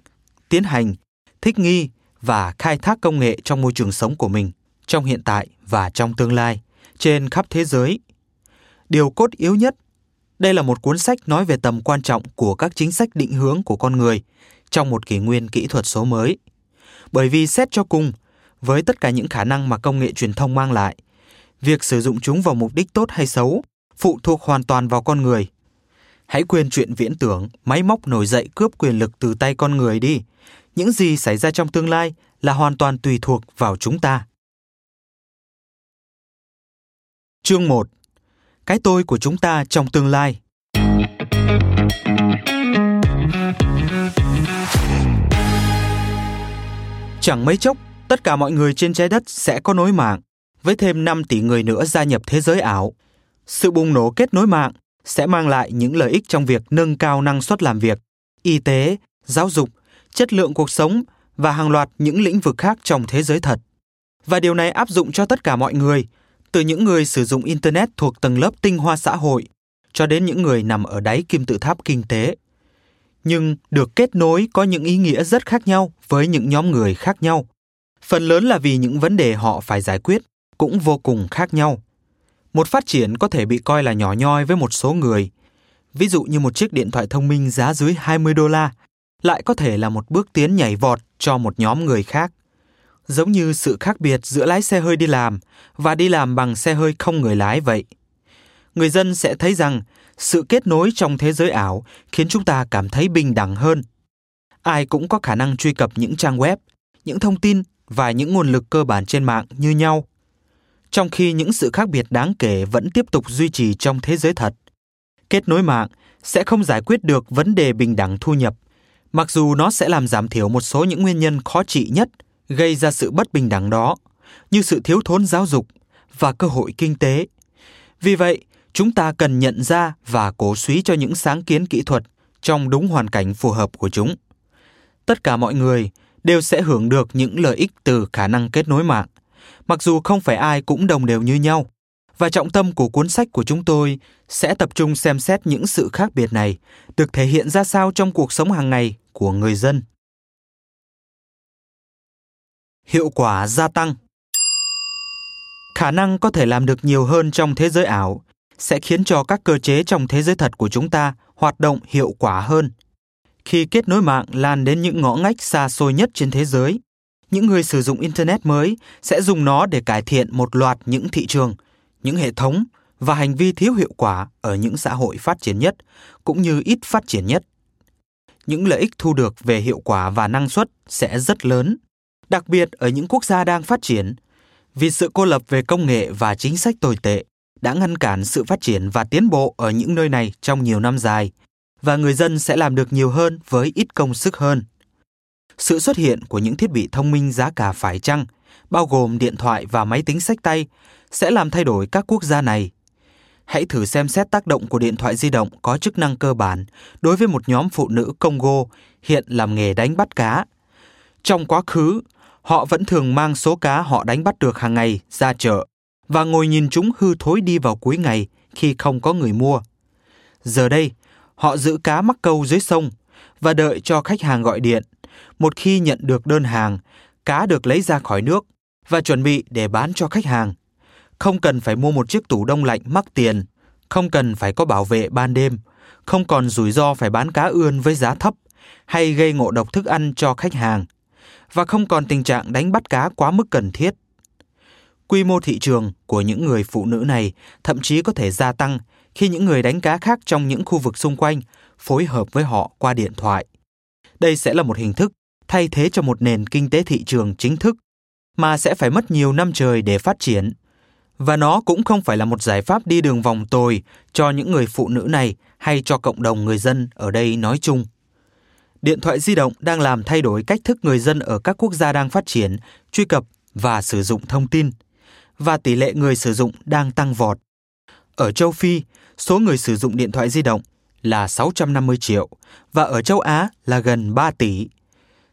tiến hành, thích nghi và khai thác công nghệ trong môi trường sống của mình, trong hiện tại và trong tương lai, trên khắp thế giới. Điều cốt yếu nhất, đây là một cuốn sách nói về tầm quan trọng của các chính sách định hướng của con người trong một kỷ nguyên kỹ thuật số mới. Bởi vì xét cho cùng, với tất cả những khả năng mà công nghệ truyền thông mang lại, việc sử dụng chúng vào mục đích tốt hay xấu phụ thuộc hoàn toàn vào con người. Hãy quên chuyện viễn tưởng, máy móc nổi dậy cướp quyền lực từ tay con người đi. Những gì xảy ra trong tương lai là hoàn toàn tùy thuộc vào chúng ta. Chương 1. Cái tôi của chúng ta trong tương lai. Chẳng mấy chốc, tất cả mọi người trên trái đất sẽ có nối mạng, với thêm 5 tỷ người nữa gia nhập thế giới ảo. Sự bùng nổ kết nối mạng sẽ mang lại những lợi ích trong việc nâng cao năng suất làm việc, y tế, giáo dục, chất lượng cuộc sống và hàng loạt những lĩnh vực khác trong thế giới thật. Và điều này áp dụng cho tất cả mọi người, từ những người sử dụng internet thuộc tầng lớp tinh hoa xã hội cho đến những người nằm ở đáy kim tự tháp kinh tế. Nhưng được kết nối có những ý nghĩa rất khác nhau với những nhóm người khác nhau. Phần lớn là vì những vấn đề họ phải giải quyết cũng vô cùng khác nhau. Một phát triển có thể bị coi là nhỏ nhoi với một số người. Ví dụ như một chiếc điện thoại thông minh giá dưới 20 đô la lại có thể là một bước tiến nhảy vọt cho một nhóm người khác. Giống như sự khác biệt giữa lái xe hơi đi làm và đi làm bằng xe hơi không người lái vậy. Người dân sẽ thấy rằng sự kết nối trong thế giới ảo khiến chúng ta cảm thấy bình đẳng hơn. Ai cũng có khả năng truy cập những trang web, những thông tin và những nguồn lực cơ bản trên mạng như nhau trong khi những sự khác biệt đáng kể vẫn tiếp tục duy trì trong thế giới thật. Kết nối mạng sẽ không giải quyết được vấn đề bình đẳng thu nhập, mặc dù nó sẽ làm giảm thiểu một số những nguyên nhân khó trị nhất gây ra sự bất bình đẳng đó, như sự thiếu thốn giáo dục và cơ hội kinh tế. Vì vậy, chúng ta cần nhận ra và cổ suý cho những sáng kiến kỹ thuật trong đúng hoàn cảnh phù hợp của chúng. Tất cả mọi người đều sẽ hưởng được những lợi ích từ khả năng kết nối mạng mặc dù không phải ai cũng đồng đều như nhau. Và trọng tâm của cuốn sách của chúng tôi sẽ tập trung xem xét những sự khác biệt này được thể hiện ra sao trong cuộc sống hàng ngày của người dân. Hiệu quả gia tăng Khả năng có thể làm được nhiều hơn trong thế giới ảo sẽ khiến cho các cơ chế trong thế giới thật của chúng ta hoạt động hiệu quả hơn. Khi kết nối mạng lan đến những ngõ ngách xa xôi nhất trên thế giới, những người sử dụng internet mới sẽ dùng nó để cải thiện một loạt những thị trường, những hệ thống và hành vi thiếu hiệu quả ở những xã hội phát triển nhất, cũng như ít phát triển nhất. Những lợi ích thu được về hiệu quả và năng suất sẽ rất lớn, đặc biệt ở những quốc gia đang phát triển, vì sự cô lập về công nghệ và chính sách tồi tệ đã ngăn cản sự phát triển và tiến bộ ở những nơi này trong nhiều năm dài, và người dân sẽ làm được nhiều hơn với ít công sức hơn sự xuất hiện của những thiết bị thông minh giá cả phải chăng, bao gồm điện thoại và máy tính sách tay, sẽ làm thay đổi các quốc gia này. Hãy thử xem xét tác động của điện thoại di động có chức năng cơ bản đối với một nhóm phụ nữ Congo hiện làm nghề đánh bắt cá. Trong quá khứ, họ vẫn thường mang số cá họ đánh bắt được hàng ngày ra chợ và ngồi nhìn chúng hư thối đi vào cuối ngày khi không có người mua. Giờ đây, họ giữ cá mắc câu dưới sông và đợi cho khách hàng gọi điện một khi nhận được đơn hàng, cá được lấy ra khỏi nước và chuẩn bị để bán cho khách hàng. Không cần phải mua một chiếc tủ đông lạnh mắc tiền, không cần phải có bảo vệ ban đêm, không còn rủi ro phải bán cá ươn với giá thấp hay gây ngộ độc thức ăn cho khách hàng và không còn tình trạng đánh bắt cá quá mức cần thiết. Quy mô thị trường của những người phụ nữ này thậm chí có thể gia tăng khi những người đánh cá khác trong những khu vực xung quanh phối hợp với họ qua điện thoại. Đây sẽ là một hình thức thay thế cho một nền kinh tế thị trường chính thức mà sẽ phải mất nhiều năm trời để phát triển. Và nó cũng không phải là một giải pháp đi đường vòng tồi cho những người phụ nữ này hay cho cộng đồng người dân ở đây nói chung. Điện thoại di động đang làm thay đổi cách thức người dân ở các quốc gia đang phát triển truy cập và sử dụng thông tin, và tỷ lệ người sử dụng đang tăng vọt. Ở châu Phi, số người sử dụng điện thoại di động là 650 triệu và ở châu Á là gần 3 tỷ.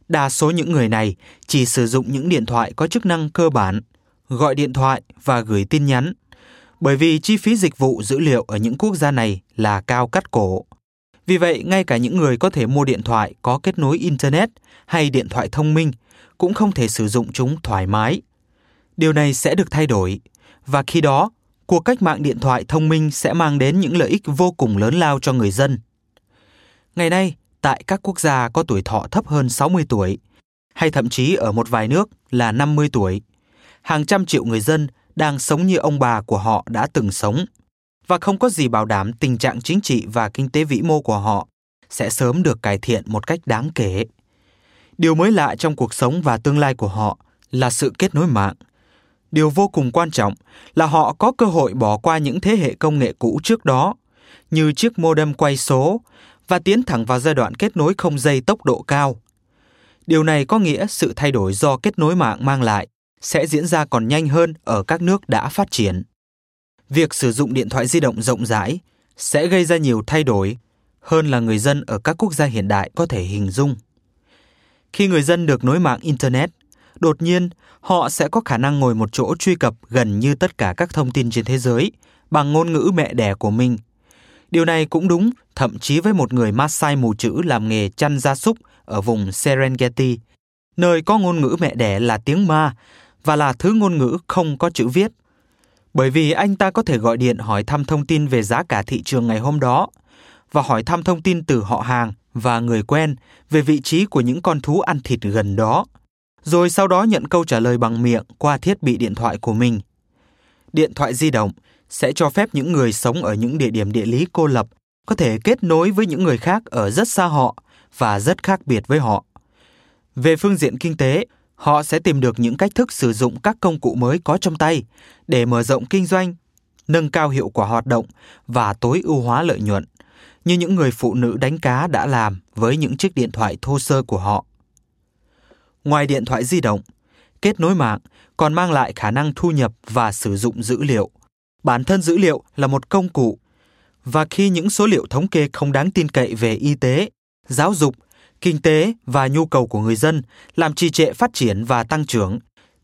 Đa số những người này chỉ sử dụng những điện thoại có chức năng cơ bản, gọi điện thoại và gửi tin nhắn, bởi vì chi phí dịch vụ dữ liệu ở những quốc gia này là cao cắt cổ. Vì vậy, ngay cả những người có thể mua điện thoại có kết nối internet hay điện thoại thông minh cũng không thể sử dụng chúng thoải mái. Điều này sẽ được thay đổi và khi đó cuộc cách mạng điện thoại thông minh sẽ mang đến những lợi ích vô cùng lớn lao cho người dân. Ngày nay, tại các quốc gia có tuổi thọ thấp hơn 60 tuổi, hay thậm chí ở một vài nước là 50 tuổi, hàng trăm triệu người dân đang sống như ông bà của họ đã từng sống. và không có gì bảo đảm tình trạng chính trị và kinh tế vĩ mô của họ sẽ sớm được cải thiện một cách đáng kể. Điều mới lạ trong cuộc sống và tương lai của họ là sự kết nối mạng. Điều vô cùng quan trọng là họ có cơ hội bỏ qua những thế hệ công nghệ cũ trước đó, như chiếc modem quay số, và tiến thẳng vào giai đoạn kết nối không dây tốc độ cao. Điều này có nghĩa sự thay đổi do kết nối mạng mang lại sẽ diễn ra còn nhanh hơn ở các nước đã phát triển. Việc sử dụng điện thoại di động rộng rãi sẽ gây ra nhiều thay đổi hơn là người dân ở các quốc gia hiện đại có thể hình dung. Khi người dân được nối mạng internet, đột nhiên họ sẽ có khả năng ngồi một chỗ truy cập gần như tất cả các thông tin trên thế giới bằng ngôn ngữ mẹ đẻ của mình. Điều này cũng đúng, thậm chí với một người Maasai mù chữ làm nghề chăn gia súc ở vùng Serengeti, nơi có ngôn ngữ mẹ đẻ là tiếng Ma và là thứ ngôn ngữ không có chữ viết. Bởi vì anh ta có thể gọi điện hỏi thăm thông tin về giá cả thị trường ngày hôm đó và hỏi thăm thông tin từ họ hàng và người quen về vị trí của những con thú ăn thịt gần đó, rồi sau đó nhận câu trả lời bằng miệng qua thiết bị điện thoại của mình. Điện thoại di động sẽ cho phép những người sống ở những địa điểm địa lý cô lập có thể kết nối với những người khác ở rất xa họ và rất khác biệt với họ. Về phương diện kinh tế, họ sẽ tìm được những cách thức sử dụng các công cụ mới có trong tay để mở rộng kinh doanh, nâng cao hiệu quả hoạt động và tối ưu hóa lợi nhuận, như những người phụ nữ đánh cá đã làm với những chiếc điện thoại thô sơ của họ. Ngoài điện thoại di động, kết nối mạng còn mang lại khả năng thu nhập và sử dụng dữ liệu. Bản thân dữ liệu là một công cụ và khi những số liệu thống kê không đáng tin cậy về y tế, giáo dục, kinh tế và nhu cầu của người dân làm trì trệ phát triển và tăng trưởng,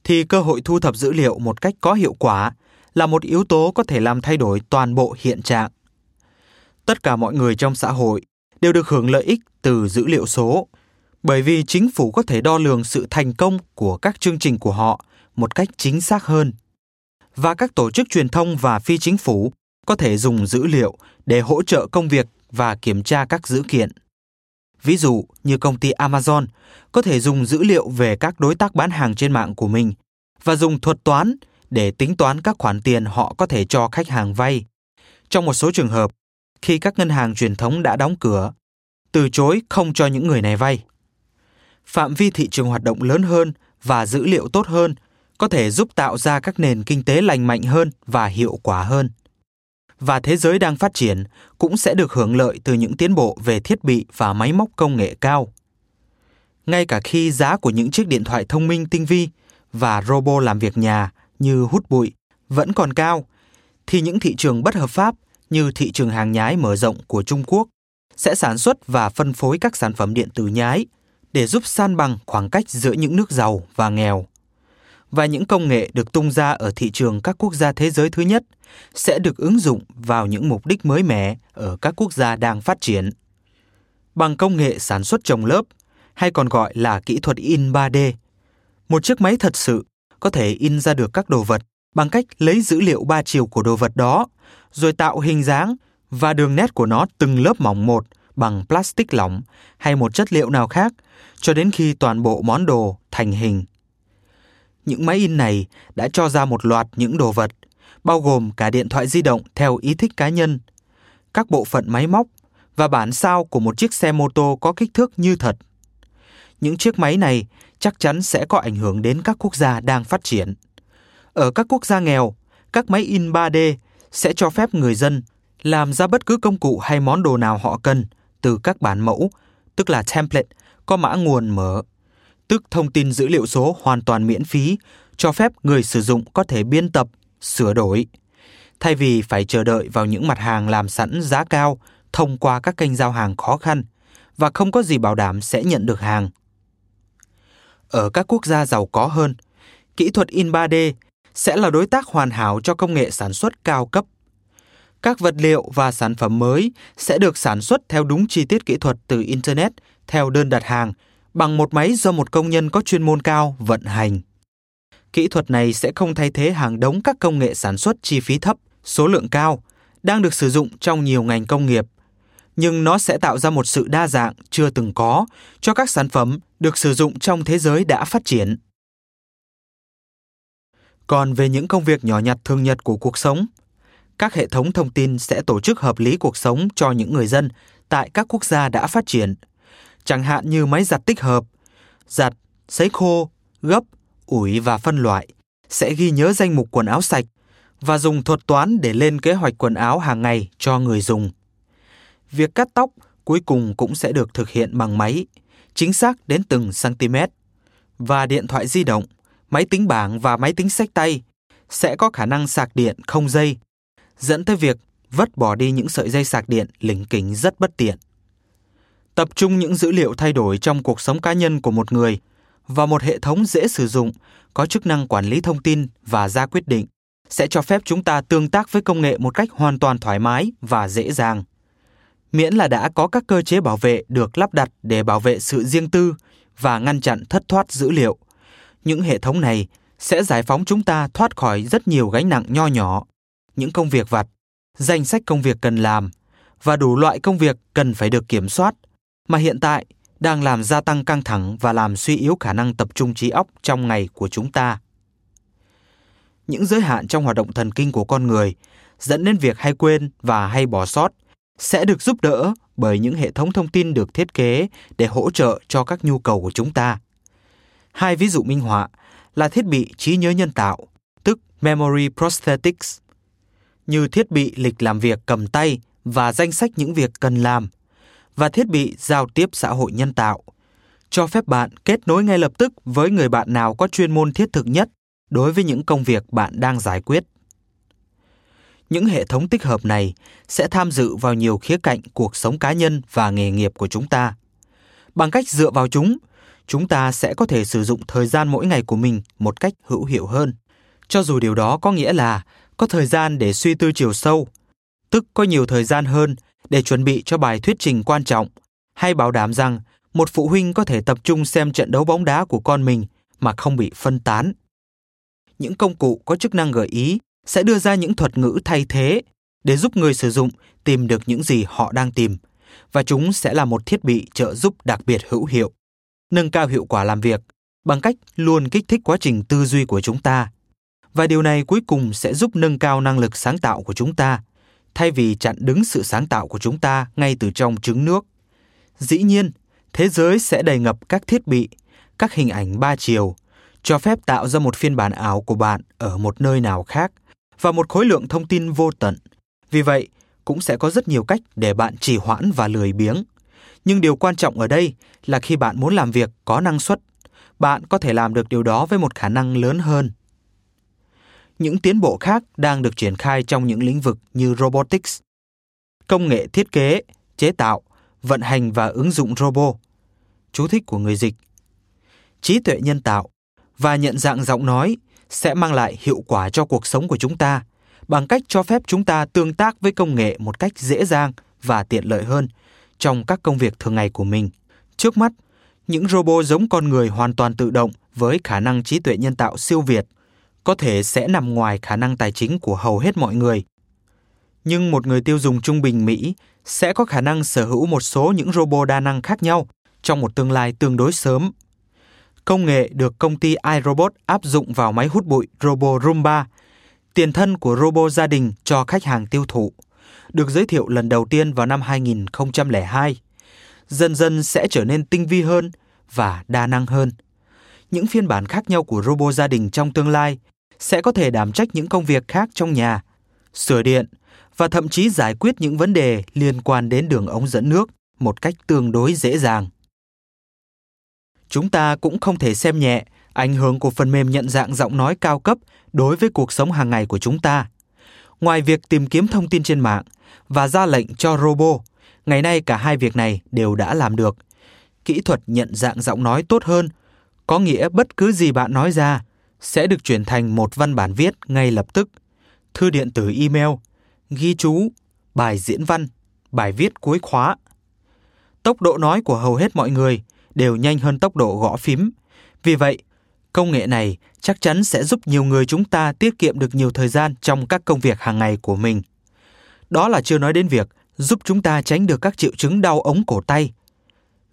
thì cơ hội thu thập dữ liệu một cách có hiệu quả là một yếu tố có thể làm thay đổi toàn bộ hiện trạng. Tất cả mọi người trong xã hội đều được hưởng lợi ích từ dữ liệu số, bởi vì chính phủ có thể đo lường sự thành công của các chương trình của họ một cách chính xác hơn. Và các tổ chức truyền thông và phi chính phủ có thể dùng dữ liệu để hỗ trợ công việc và kiểm tra các dữ kiện. Ví dụ như công ty Amazon có thể dùng dữ liệu về các đối tác bán hàng trên mạng của mình và dùng thuật toán để tính toán các khoản tiền họ có thể cho khách hàng vay. Trong một số trường hợp, khi các ngân hàng truyền thống đã đóng cửa, từ chối không cho những người này vay. Phạm vi thị trường hoạt động lớn hơn và dữ liệu tốt hơn có thể giúp tạo ra các nền kinh tế lành mạnh hơn và hiệu quả hơn và thế giới đang phát triển cũng sẽ được hưởng lợi từ những tiến bộ về thiết bị và máy móc công nghệ cao. Ngay cả khi giá của những chiếc điện thoại thông minh tinh vi và robot làm việc nhà như hút bụi vẫn còn cao, thì những thị trường bất hợp pháp như thị trường hàng nhái mở rộng của Trung Quốc sẽ sản xuất và phân phối các sản phẩm điện tử nhái để giúp san bằng khoảng cách giữa những nước giàu và nghèo và những công nghệ được tung ra ở thị trường các quốc gia thế giới thứ nhất sẽ được ứng dụng vào những mục đích mới mẻ ở các quốc gia đang phát triển. Bằng công nghệ sản xuất trồng lớp, hay còn gọi là kỹ thuật in 3D, một chiếc máy thật sự có thể in ra được các đồ vật bằng cách lấy dữ liệu ba chiều của đồ vật đó, rồi tạo hình dáng và đường nét của nó từng lớp mỏng một bằng plastic lỏng hay một chất liệu nào khác cho đến khi toàn bộ món đồ thành hình những máy in này đã cho ra một loạt những đồ vật, bao gồm cả điện thoại di động theo ý thích cá nhân, các bộ phận máy móc và bản sao của một chiếc xe mô tô có kích thước như thật. Những chiếc máy này chắc chắn sẽ có ảnh hưởng đến các quốc gia đang phát triển. Ở các quốc gia nghèo, các máy in 3D sẽ cho phép người dân làm ra bất cứ công cụ hay món đồ nào họ cần từ các bản mẫu, tức là template, có mã nguồn mở tức thông tin dữ liệu số hoàn toàn miễn phí, cho phép người sử dụng có thể biên tập, sửa đổi, thay vì phải chờ đợi vào những mặt hàng làm sẵn giá cao thông qua các kênh giao hàng khó khăn và không có gì bảo đảm sẽ nhận được hàng. Ở các quốc gia giàu có hơn, kỹ thuật in 3D sẽ là đối tác hoàn hảo cho công nghệ sản xuất cao cấp. Các vật liệu và sản phẩm mới sẽ được sản xuất theo đúng chi tiết kỹ thuật từ Internet theo đơn đặt hàng bằng một máy do một công nhân có chuyên môn cao vận hành. Kỹ thuật này sẽ không thay thế hàng đống các công nghệ sản xuất chi phí thấp, số lượng cao, đang được sử dụng trong nhiều ngành công nghiệp, nhưng nó sẽ tạo ra một sự đa dạng chưa từng có cho các sản phẩm được sử dụng trong thế giới đã phát triển. Còn về những công việc nhỏ nhặt thường nhật của cuộc sống, các hệ thống thông tin sẽ tổ chức hợp lý cuộc sống cho những người dân tại các quốc gia đã phát triển, chẳng hạn như máy giặt tích hợp, giặt, sấy khô, gấp, ủi và phân loại, sẽ ghi nhớ danh mục quần áo sạch và dùng thuật toán để lên kế hoạch quần áo hàng ngày cho người dùng. Việc cắt tóc cuối cùng cũng sẽ được thực hiện bằng máy, chính xác đến từng cm. Và điện thoại di động, máy tính bảng và máy tính sách tay sẽ có khả năng sạc điện không dây, dẫn tới việc vứt bỏ đi những sợi dây sạc điện lỉnh kính rất bất tiện. Tập trung những dữ liệu thay đổi trong cuộc sống cá nhân của một người và một hệ thống dễ sử dụng, có chức năng quản lý thông tin và ra quyết định sẽ cho phép chúng ta tương tác với công nghệ một cách hoàn toàn thoải mái và dễ dàng. Miễn là đã có các cơ chế bảo vệ được lắp đặt để bảo vệ sự riêng tư và ngăn chặn thất thoát dữ liệu. Những hệ thống này sẽ giải phóng chúng ta thoát khỏi rất nhiều gánh nặng nho nhỏ, những công việc vặt, danh sách công việc cần làm và đủ loại công việc cần phải được kiểm soát mà hiện tại đang làm gia tăng căng thẳng và làm suy yếu khả năng tập trung trí óc trong ngày của chúng ta. Những giới hạn trong hoạt động thần kinh của con người dẫn đến việc hay quên và hay bỏ sót sẽ được giúp đỡ bởi những hệ thống thông tin được thiết kế để hỗ trợ cho các nhu cầu của chúng ta. Hai ví dụ minh họa là thiết bị trí nhớ nhân tạo, tức Memory Prosthetics, như thiết bị lịch làm việc cầm tay và danh sách những việc cần làm, và thiết bị giao tiếp xã hội nhân tạo, cho phép bạn kết nối ngay lập tức với người bạn nào có chuyên môn thiết thực nhất đối với những công việc bạn đang giải quyết. Những hệ thống tích hợp này sẽ tham dự vào nhiều khía cạnh cuộc sống cá nhân và nghề nghiệp của chúng ta. Bằng cách dựa vào chúng, chúng ta sẽ có thể sử dụng thời gian mỗi ngày của mình một cách hữu hiệu hơn. Cho dù điều đó có nghĩa là có thời gian để suy tư chiều sâu, tức có nhiều thời gian hơn để chuẩn bị cho bài thuyết trình quan trọng, hay bảo đảm rằng một phụ huynh có thể tập trung xem trận đấu bóng đá của con mình mà không bị phân tán. Những công cụ có chức năng gợi ý sẽ đưa ra những thuật ngữ thay thế để giúp người sử dụng tìm được những gì họ đang tìm và chúng sẽ là một thiết bị trợ giúp đặc biệt hữu hiệu nâng cao hiệu quả làm việc bằng cách luôn kích thích quá trình tư duy của chúng ta. Và điều này cuối cùng sẽ giúp nâng cao năng lực sáng tạo của chúng ta thay vì chặn đứng sự sáng tạo của chúng ta ngay từ trong trứng nước dĩ nhiên thế giới sẽ đầy ngập các thiết bị các hình ảnh ba chiều cho phép tạo ra một phiên bản ảo của bạn ở một nơi nào khác và một khối lượng thông tin vô tận. Vì vậy, cũng sẽ có rất nhiều cách để bạn trì hoãn và lười biếng. Nhưng điều quan trọng ở đây là khi bạn muốn làm việc có năng suất, bạn có thể làm được điều đó với một khả năng lớn hơn. Những tiến bộ khác đang được triển khai trong những lĩnh vực như robotics, công nghệ thiết kế, chế tạo, vận hành và ứng dụng robot. Chú thích của người dịch. Trí tuệ nhân tạo và nhận dạng giọng nói sẽ mang lại hiệu quả cho cuộc sống của chúng ta bằng cách cho phép chúng ta tương tác với công nghệ một cách dễ dàng và tiện lợi hơn trong các công việc thường ngày của mình. Trước mắt, những robot giống con người hoàn toàn tự động với khả năng trí tuệ nhân tạo siêu việt có thể sẽ nằm ngoài khả năng tài chính của hầu hết mọi người. Nhưng một người tiêu dùng trung bình Mỹ sẽ có khả năng sở hữu một số những robot đa năng khác nhau trong một tương lai tương đối sớm công nghệ được công ty iRobot áp dụng vào máy hút bụi Robo Roomba, tiền thân của robot gia đình cho khách hàng tiêu thụ, được giới thiệu lần đầu tiên vào năm 2002. Dần dần sẽ trở nên tinh vi hơn và đa năng hơn. Những phiên bản khác nhau của robot gia đình trong tương lai sẽ có thể đảm trách những công việc khác trong nhà, sửa điện và thậm chí giải quyết những vấn đề liên quan đến đường ống dẫn nước một cách tương đối dễ dàng chúng ta cũng không thể xem nhẹ ảnh hưởng của phần mềm nhận dạng giọng nói cao cấp đối với cuộc sống hàng ngày của chúng ta. Ngoài việc tìm kiếm thông tin trên mạng và ra lệnh cho robot, ngày nay cả hai việc này đều đã làm được. Kỹ thuật nhận dạng giọng nói tốt hơn có nghĩa bất cứ gì bạn nói ra sẽ được chuyển thành một văn bản viết ngay lập tức, thư điện tử email, ghi chú, bài diễn văn, bài viết cuối khóa. Tốc độ nói của hầu hết mọi người đều nhanh hơn tốc độ gõ phím. Vì vậy, công nghệ này chắc chắn sẽ giúp nhiều người chúng ta tiết kiệm được nhiều thời gian trong các công việc hàng ngày của mình. Đó là chưa nói đến việc giúp chúng ta tránh được các triệu chứng đau ống cổ tay.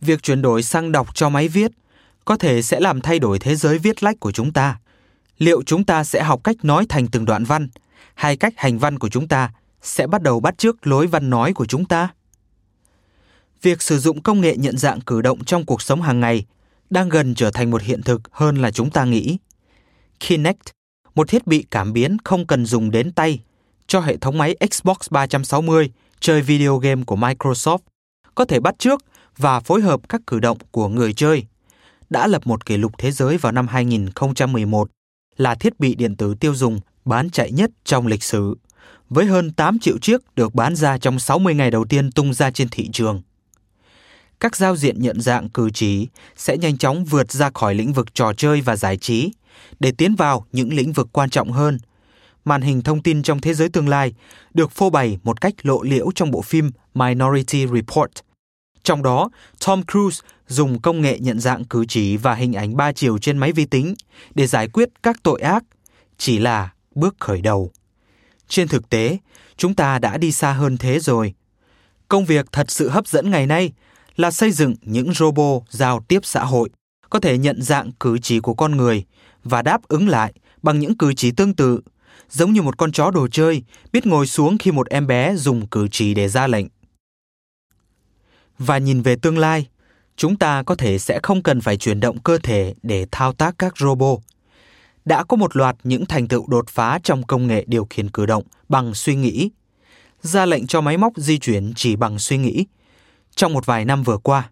Việc chuyển đổi sang đọc cho máy viết có thể sẽ làm thay đổi thế giới viết lách của chúng ta. Liệu chúng ta sẽ học cách nói thành từng đoạn văn hay cách hành văn của chúng ta sẽ bắt đầu bắt chước lối văn nói của chúng ta? Việc sử dụng công nghệ nhận dạng cử động trong cuộc sống hàng ngày đang gần trở thành một hiện thực hơn là chúng ta nghĩ. Kinect, một thiết bị cảm biến không cần dùng đến tay cho hệ thống máy Xbox 360 chơi video game của Microsoft, có thể bắt chước và phối hợp các cử động của người chơi. Đã lập một kỷ lục thế giới vào năm 2011 là thiết bị điện tử tiêu dùng bán chạy nhất trong lịch sử, với hơn 8 triệu chiếc được bán ra trong 60 ngày đầu tiên tung ra trên thị trường. Các giao diện nhận dạng cử chỉ sẽ nhanh chóng vượt ra khỏi lĩnh vực trò chơi và giải trí để tiến vào những lĩnh vực quan trọng hơn. Màn hình thông tin trong thế giới tương lai được phô bày một cách lộ liễu trong bộ phim Minority Report. Trong đó, Tom Cruise dùng công nghệ nhận dạng cử chỉ và hình ảnh ba chiều trên máy vi tính để giải quyết các tội ác chỉ là bước khởi đầu. Trên thực tế, chúng ta đã đi xa hơn thế rồi. Công việc thật sự hấp dẫn ngày nay là xây dựng những robot giao tiếp xã hội có thể nhận dạng cử chỉ của con người và đáp ứng lại bằng những cử chỉ tương tự, giống như một con chó đồ chơi biết ngồi xuống khi một em bé dùng cử chỉ để ra lệnh. Và nhìn về tương lai, chúng ta có thể sẽ không cần phải chuyển động cơ thể để thao tác các robot. Đã có một loạt những thành tựu đột phá trong công nghệ điều khiển cử động bằng suy nghĩ. Ra lệnh cho máy móc di chuyển chỉ bằng suy nghĩ trong một vài năm vừa qua.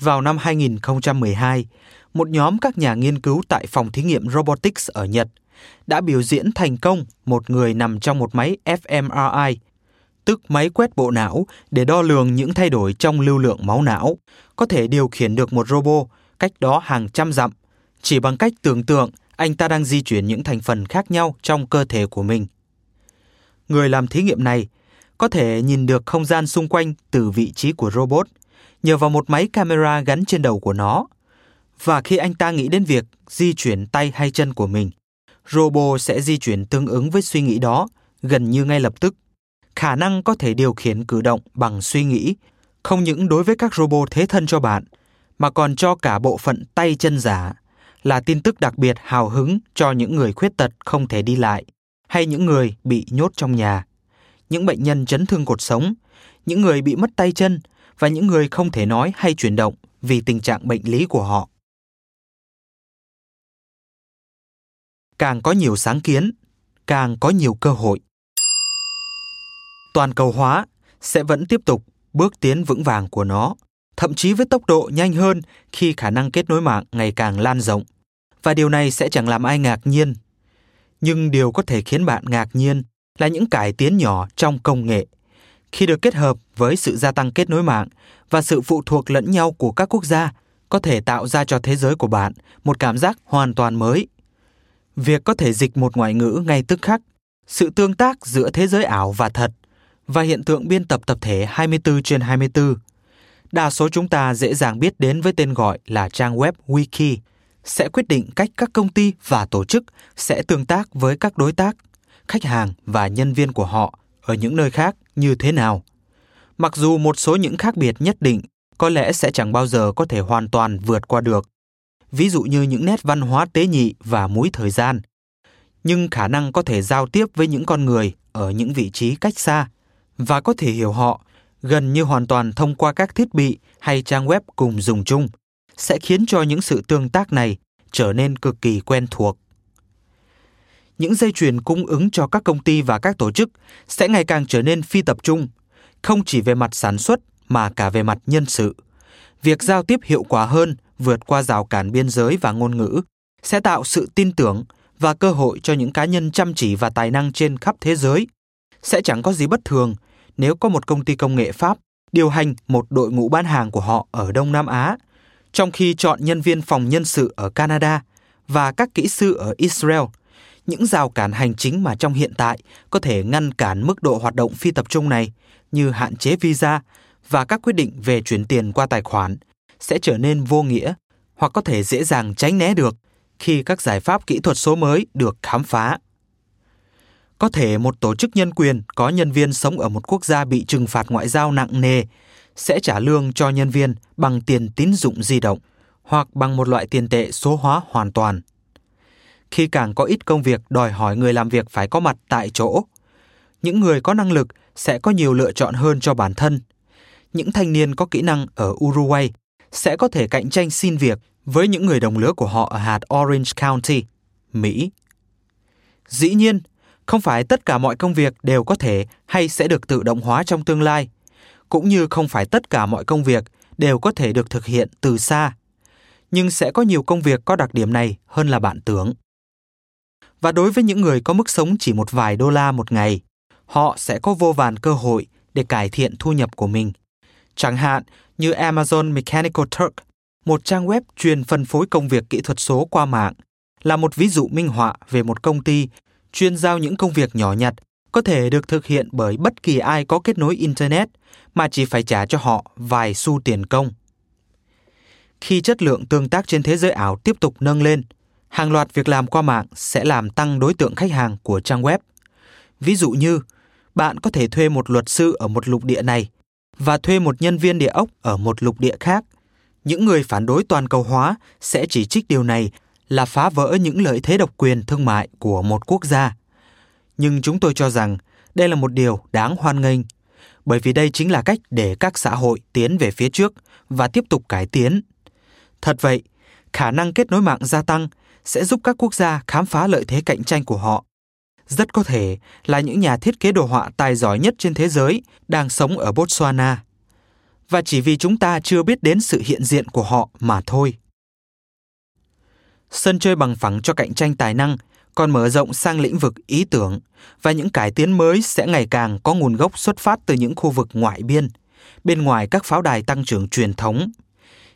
Vào năm 2012, một nhóm các nhà nghiên cứu tại phòng thí nghiệm robotics ở Nhật đã biểu diễn thành công một người nằm trong một máy fMRI, tức máy quét bộ não để đo lường những thay đổi trong lưu lượng máu não, có thể điều khiển được một robot cách đó hàng trăm dặm, chỉ bằng cách tưởng tượng anh ta đang di chuyển những thành phần khác nhau trong cơ thể của mình. Người làm thí nghiệm này có thể nhìn được không gian xung quanh từ vị trí của robot nhờ vào một máy camera gắn trên đầu của nó. Và khi anh ta nghĩ đến việc di chuyển tay hay chân của mình, robot sẽ di chuyển tương ứng với suy nghĩ đó gần như ngay lập tức. Khả năng có thể điều khiển cử động bằng suy nghĩ không những đối với các robot thế thân cho bạn, mà còn cho cả bộ phận tay chân giả là tin tức đặc biệt hào hứng cho những người khuyết tật không thể đi lại hay những người bị nhốt trong nhà những bệnh nhân chấn thương cột sống, những người bị mất tay chân và những người không thể nói hay chuyển động vì tình trạng bệnh lý của họ. Càng có nhiều sáng kiến, càng có nhiều cơ hội. Toàn cầu hóa sẽ vẫn tiếp tục bước tiến vững vàng của nó, thậm chí với tốc độ nhanh hơn khi khả năng kết nối mạng ngày càng lan rộng. Và điều này sẽ chẳng làm ai ngạc nhiên. Nhưng điều có thể khiến bạn ngạc nhiên là những cải tiến nhỏ trong công nghệ. Khi được kết hợp với sự gia tăng kết nối mạng và sự phụ thuộc lẫn nhau của các quốc gia, có thể tạo ra cho thế giới của bạn một cảm giác hoàn toàn mới. Việc có thể dịch một ngoại ngữ ngay tức khắc, sự tương tác giữa thế giới ảo và thật và hiện tượng biên tập tập thể 24 trên 24. Đa số chúng ta dễ dàng biết đến với tên gọi là trang web Wiki, sẽ quyết định cách các công ty và tổ chức sẽ tương tác với các đối tác khách hàng và nhân viên của họ ở những nơi khác như thế nào. Mặc dù một số những khác biệt nhất định có lẽ sẽ chẳng bao giờ có thể hoàn toàn vượt qua được, ví dụ như những nét văn hóa tế nhị và múi thời gian. Nhưng khả năng có thể giao tiếp với những con người ở những vị trí cách xa và có thể hiểu họ gần như hoàn toàn thông qua các thiết bị hay trang web cùng dùng chung sẽ khiến cho những sự tương tác này trở nên cực kỳ quen thuộc những dây chuyền cung ứng cho các công ty và các tổ chức sẽ ngày càng trở nên phi tập trung, không chỉ về mặt sản xuất mà cả về mặt nhân sự. Việc giao tiếp hiệu quả hơn vượt qua rào cản biên giới và ngôn ngữ sẽ tạo sự tin tưởng và cơ hội cho những cá nhân chăm chỉ và tài năng trên khắp thế giới. Sẽ chẳng có gì bất thường nếu có một công ty công nghệ Pháp điều hành một đội ngũ bán hàng của họ ở Đông Nam Á, trong khi chọn nhân viên phòng nhân sự ở Canada và các kỹ sư ở Israel – những rào cản hành chính mà trong hiện tại có thể ngăn cản mức độ hoạt động phi tập trung này như hạn chế visa và các quyết định về chuyển tiền qua tài khoản sẽ trở nên vô nghĩa hoặc có thể dễ dàng tránh né được khi các giải pháp kỹ thuật số mới được khám phá. Có thể một tổ chức nhân quyền có nhân viên sống ở một quốc gia bị trừng phạt ngoại giao nặng nề sẽ trả lương cho nhân viên bằng tiền tín dụng di động hoặc bằng một loại tiền tệ số hóa hoàn toàn. khi càng có ít công việc đòi hỏi người làm việc phải có mặt tại chỗ. Những người có năng lực sẽ có nhiều lựa chọn hơn cho bản thân. Những thanh niên có kỹ năng ở Uruguay sẽ có thể cạnh tranh xin việc với những người đồng lứa của họ ở hạt Orange County, Mỹ. Dĩ nhiên, không phải tất cả mọi công việc đều có thể hay sẽ được tự động hóa trong tương lai, cũng như không phải tất cả mọi công việc đều có thể được thực hiện từ xa. Nhưng sẽ có nhiều công việc có đặc điểm này hơn là bạn tưởng. Và đối với những người có mức sống chỉ một vài đô la một ngày, họ sẽ có vô vàn cơ hội để cải thiện thu nhập của mình. Chẳng hạn như Amazon Mechanical Turk, một trang web chuyên phân phối công việc kỹ thuật số qua mạng, là một ví dụ minh họa về một công ty chuyên giao những công việc nhỏ nhặt có thể được thực hiện bởi bất kỳ ai có kết nối internet mà chỉ phải trả cho họ vài xu tiền công. Khi chất lượng tương tác trên thế giới ảo tiếp tục nâng lên, hàng loạt việc làm qua mạng sẽ làm tăng đối tượng khách hàng của trang web. Ví dụ như, bạn có thể thuê một luật sư ở một lục địa này và thuê một nhân viên địa ốc ở một lục địa khác. Những người phản đối toàn cầu hóa sẽ chỉ trích điều này là phá vỡ những lợi thế độc quyền thương mại của một quốc gia. Nhưng chúng tôi cho rằng đây là một điều đáng hoan nghênh, bởi vì đây chính là cách để các xã hội tiến về phía trước và tiếp tục cải tiến. Thật vậy, khả năng kết nối mạng gia tăng sẽ giúp các quốc gia khám phá lợi thế cạnh tranh của họ. Rất có thể là những nhà thiết kế đồ họa tài giỏi nhất trên thế giới đang sống ở Botswana. Và chỉ vì chúng ta chưa biết đến sự hiện diện của họ mà thôi. Sân chơi bằng phẳng cho cạnh tranh tài năng còn mở rộng sang lĩnh vực ý tưởng và những cải tiến mới sẽ ngày càng có nguồn gốc xuất phát từ những khu vực ngoại biên, bên ngoài các pháo đài tăng trưởng truyền thống.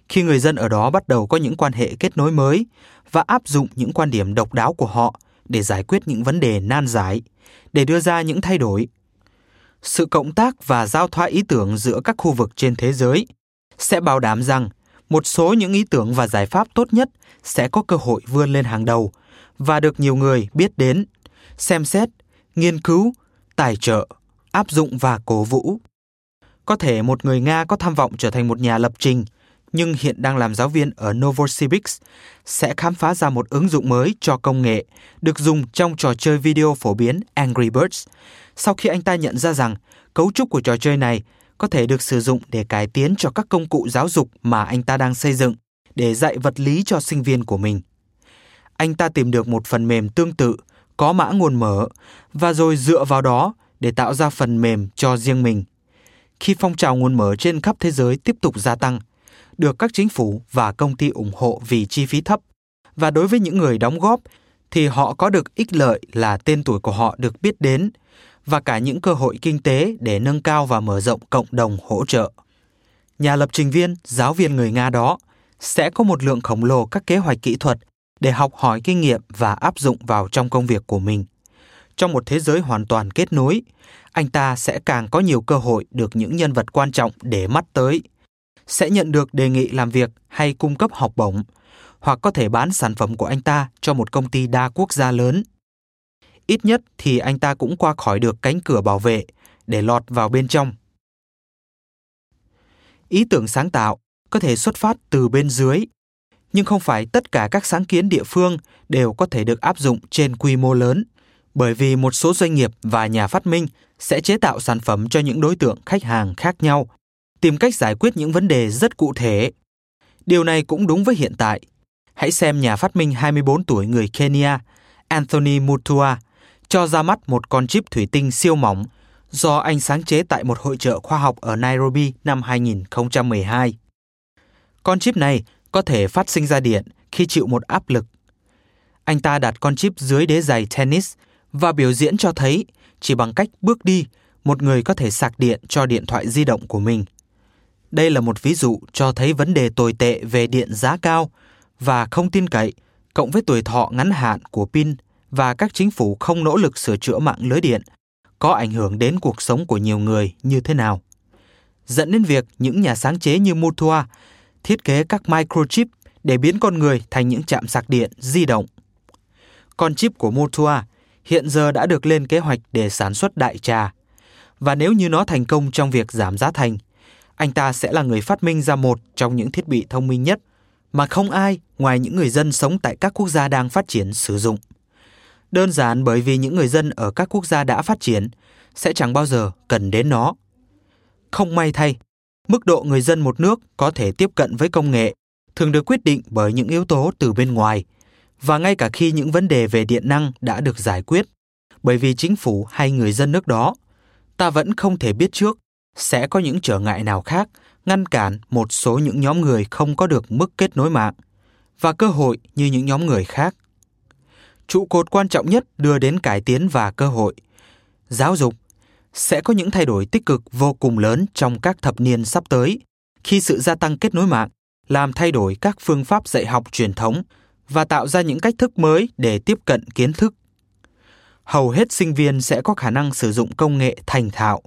Khi người dân ở đó bắt đầu có những quan hệ kết nối mới và áp dụng những quan điểm độc đáo của họ để giải quyết những vấn đề nan giải, để đưa ra những thay đổi. Sự cộng tác và giao thoa ý tưởng giữa các khu vực trên thế giới sẽ bảo đảm rằng một số những ý tưởng và giải pháp tốt nhất sẽ có cơ hội vươn lên hàng đầu và được nhiều người biết đến, xem xét, nghiên cứu, tài trợ, áp dụng và cổ vũ. Có thể một người Nga có tham vọng trở thành một nhà lập trình, nhưng hiện đang làm giáo viên ở Novosibirsk sẽ khám phá ra một ứng dụng mới cho công nghệ được dùng trong trò chơi video phổ biến Angry Birds. Sau khi anh ta nhận ra rằng cấu trúc của trò chơi này có thể được sử dụng để cải tiến cho các công cụ giáo dục mà anh ta đang xây dựng để dạy vật lý cho sinh viên của mình. Anh ta tìm được một phần mềm tương tự, có mã nguồn mở và rồi dựa vào đó để tạo ra phần mềm cho riêng mình. Khi phong trào nguồn mở trên khắp thế giới tiếp tục gia tăng, được các chính phủ và công ty ủng hộ vì chi phí thấp và đối với những người đóng góp thì họ có được ích lợi là tên tuổi của họ được biết đến và cả những cơ hội kinh tế để nâng cao và mở rộng cộng đồng hỗ trợ. Nhà lập trình viên, giáo viên người Nga đó sẽ có một lượng khổng lồ các kế hoạch kỹ thuật để học hỏi kinh nghiệm và áp dụng vào trong công việc của mình. Trong một thế giới hoàn toàn kết nối, anh ta sẽ càng có nhiều cơ hội được những nhân vật quan trọng để mắt tới, sẽ nhận được đề nghị làm việc hay cung cấp học bổng, hoặc có thể bán sản phẩm của anh ta cho một công ty đa quốc gia lớn. Ít nhất thì anh ta cũng qua khỏi được cánh cửa bảo vệ để lọt vào bên trong. Ý tưởng sáng tạo có thể xuất phát từ bên dưới nhưng không phải tất cả các sáng kiến địa phương đều có thể được áp dụng trên quy mô lớn, bởi vì một số doanh nghiệp và nhà phát minh sẽ chế tạo sản phẩm cho những đối tượng khách hàng khác nhau, tìm cách giải quyết những vấn đề rất cụ thể. Điều này cũng đúng với hiện tại. Hãy xem nhà phát minh 24 tuổi người Kenya, Anthony Mutua, cho ra mắt một con chip thủy tinh siêu mỏng do anh sáng chế tại một hội trợ khoa học ở Nairobi năm 2012. Con chip này có thể phát sinh ra điện khi chịu một áp lực. Anh ta đặt con chip dưới đế giày tennis và biểu diễn cho thấy chỉ bằng cách bước đi, một người có thể sạc điện cho điện thoại di động của mình. Đây là một ví dụ cho thấy vấn đề tồi tệ về điện giá cao và không tin cậy, cộng với tuổi thọ ngắn hạn của pin và các chính phủ không nỗ lực sửa chữa mạng lưới điện, có ảnh hưởng đến cuộc sống của nhiều người như thế nào. Dẫn đến việc những nhà sáng chế như Mutua thiết kế các microchip để biến con người thành những trạm sạc điện di động. Con chip của Mutua hiện giờ đã được lên kế hoạch để sản xuất đại trà. Và nếu như nó thành công trong việc giảm giá thành, anh ta sẽ là người phát minh ra một trong những thiết bị thông minh nhất mà không ai ngoài những người dân sống tại các quốc gia đang phát triển sử dụng. Đơn giản bởi vì những người dân ở các quốc gia đã phát triển sẽ chẳng bao giờ cần đến nó. Không may thay, mức độ người dân một nước có thể tiếp cận với công nghệ thường được quyết định bởi những yếu tố từ bên ngoài và ngay cả khi những vấn đề về điện năng đã được giải quyết bởi vì chính phủ hay người dân nước đó ta vẫn không thể biết trước sẽ có những trở ngại nào khác ngăn cản một số những nhóm người không có được mức kết nối mạng và cơ hội như những nhóm người khác trụ cột quan trọng nhất đưa đến cải tiến và cơ hội. Giáo dục sẽ có những thay đổi tích cực vô cùng lớn trong các thập niên sắp tới khi sự gia tăng kết nối mạng, làm thay đổi các phương pháp dạy học truyền thống và tạo ra những cách thức mới để tiếp cận kiến thức. Hầu hết sinh viên sẽ có khả năng sử dụng công nghệ thành thạo,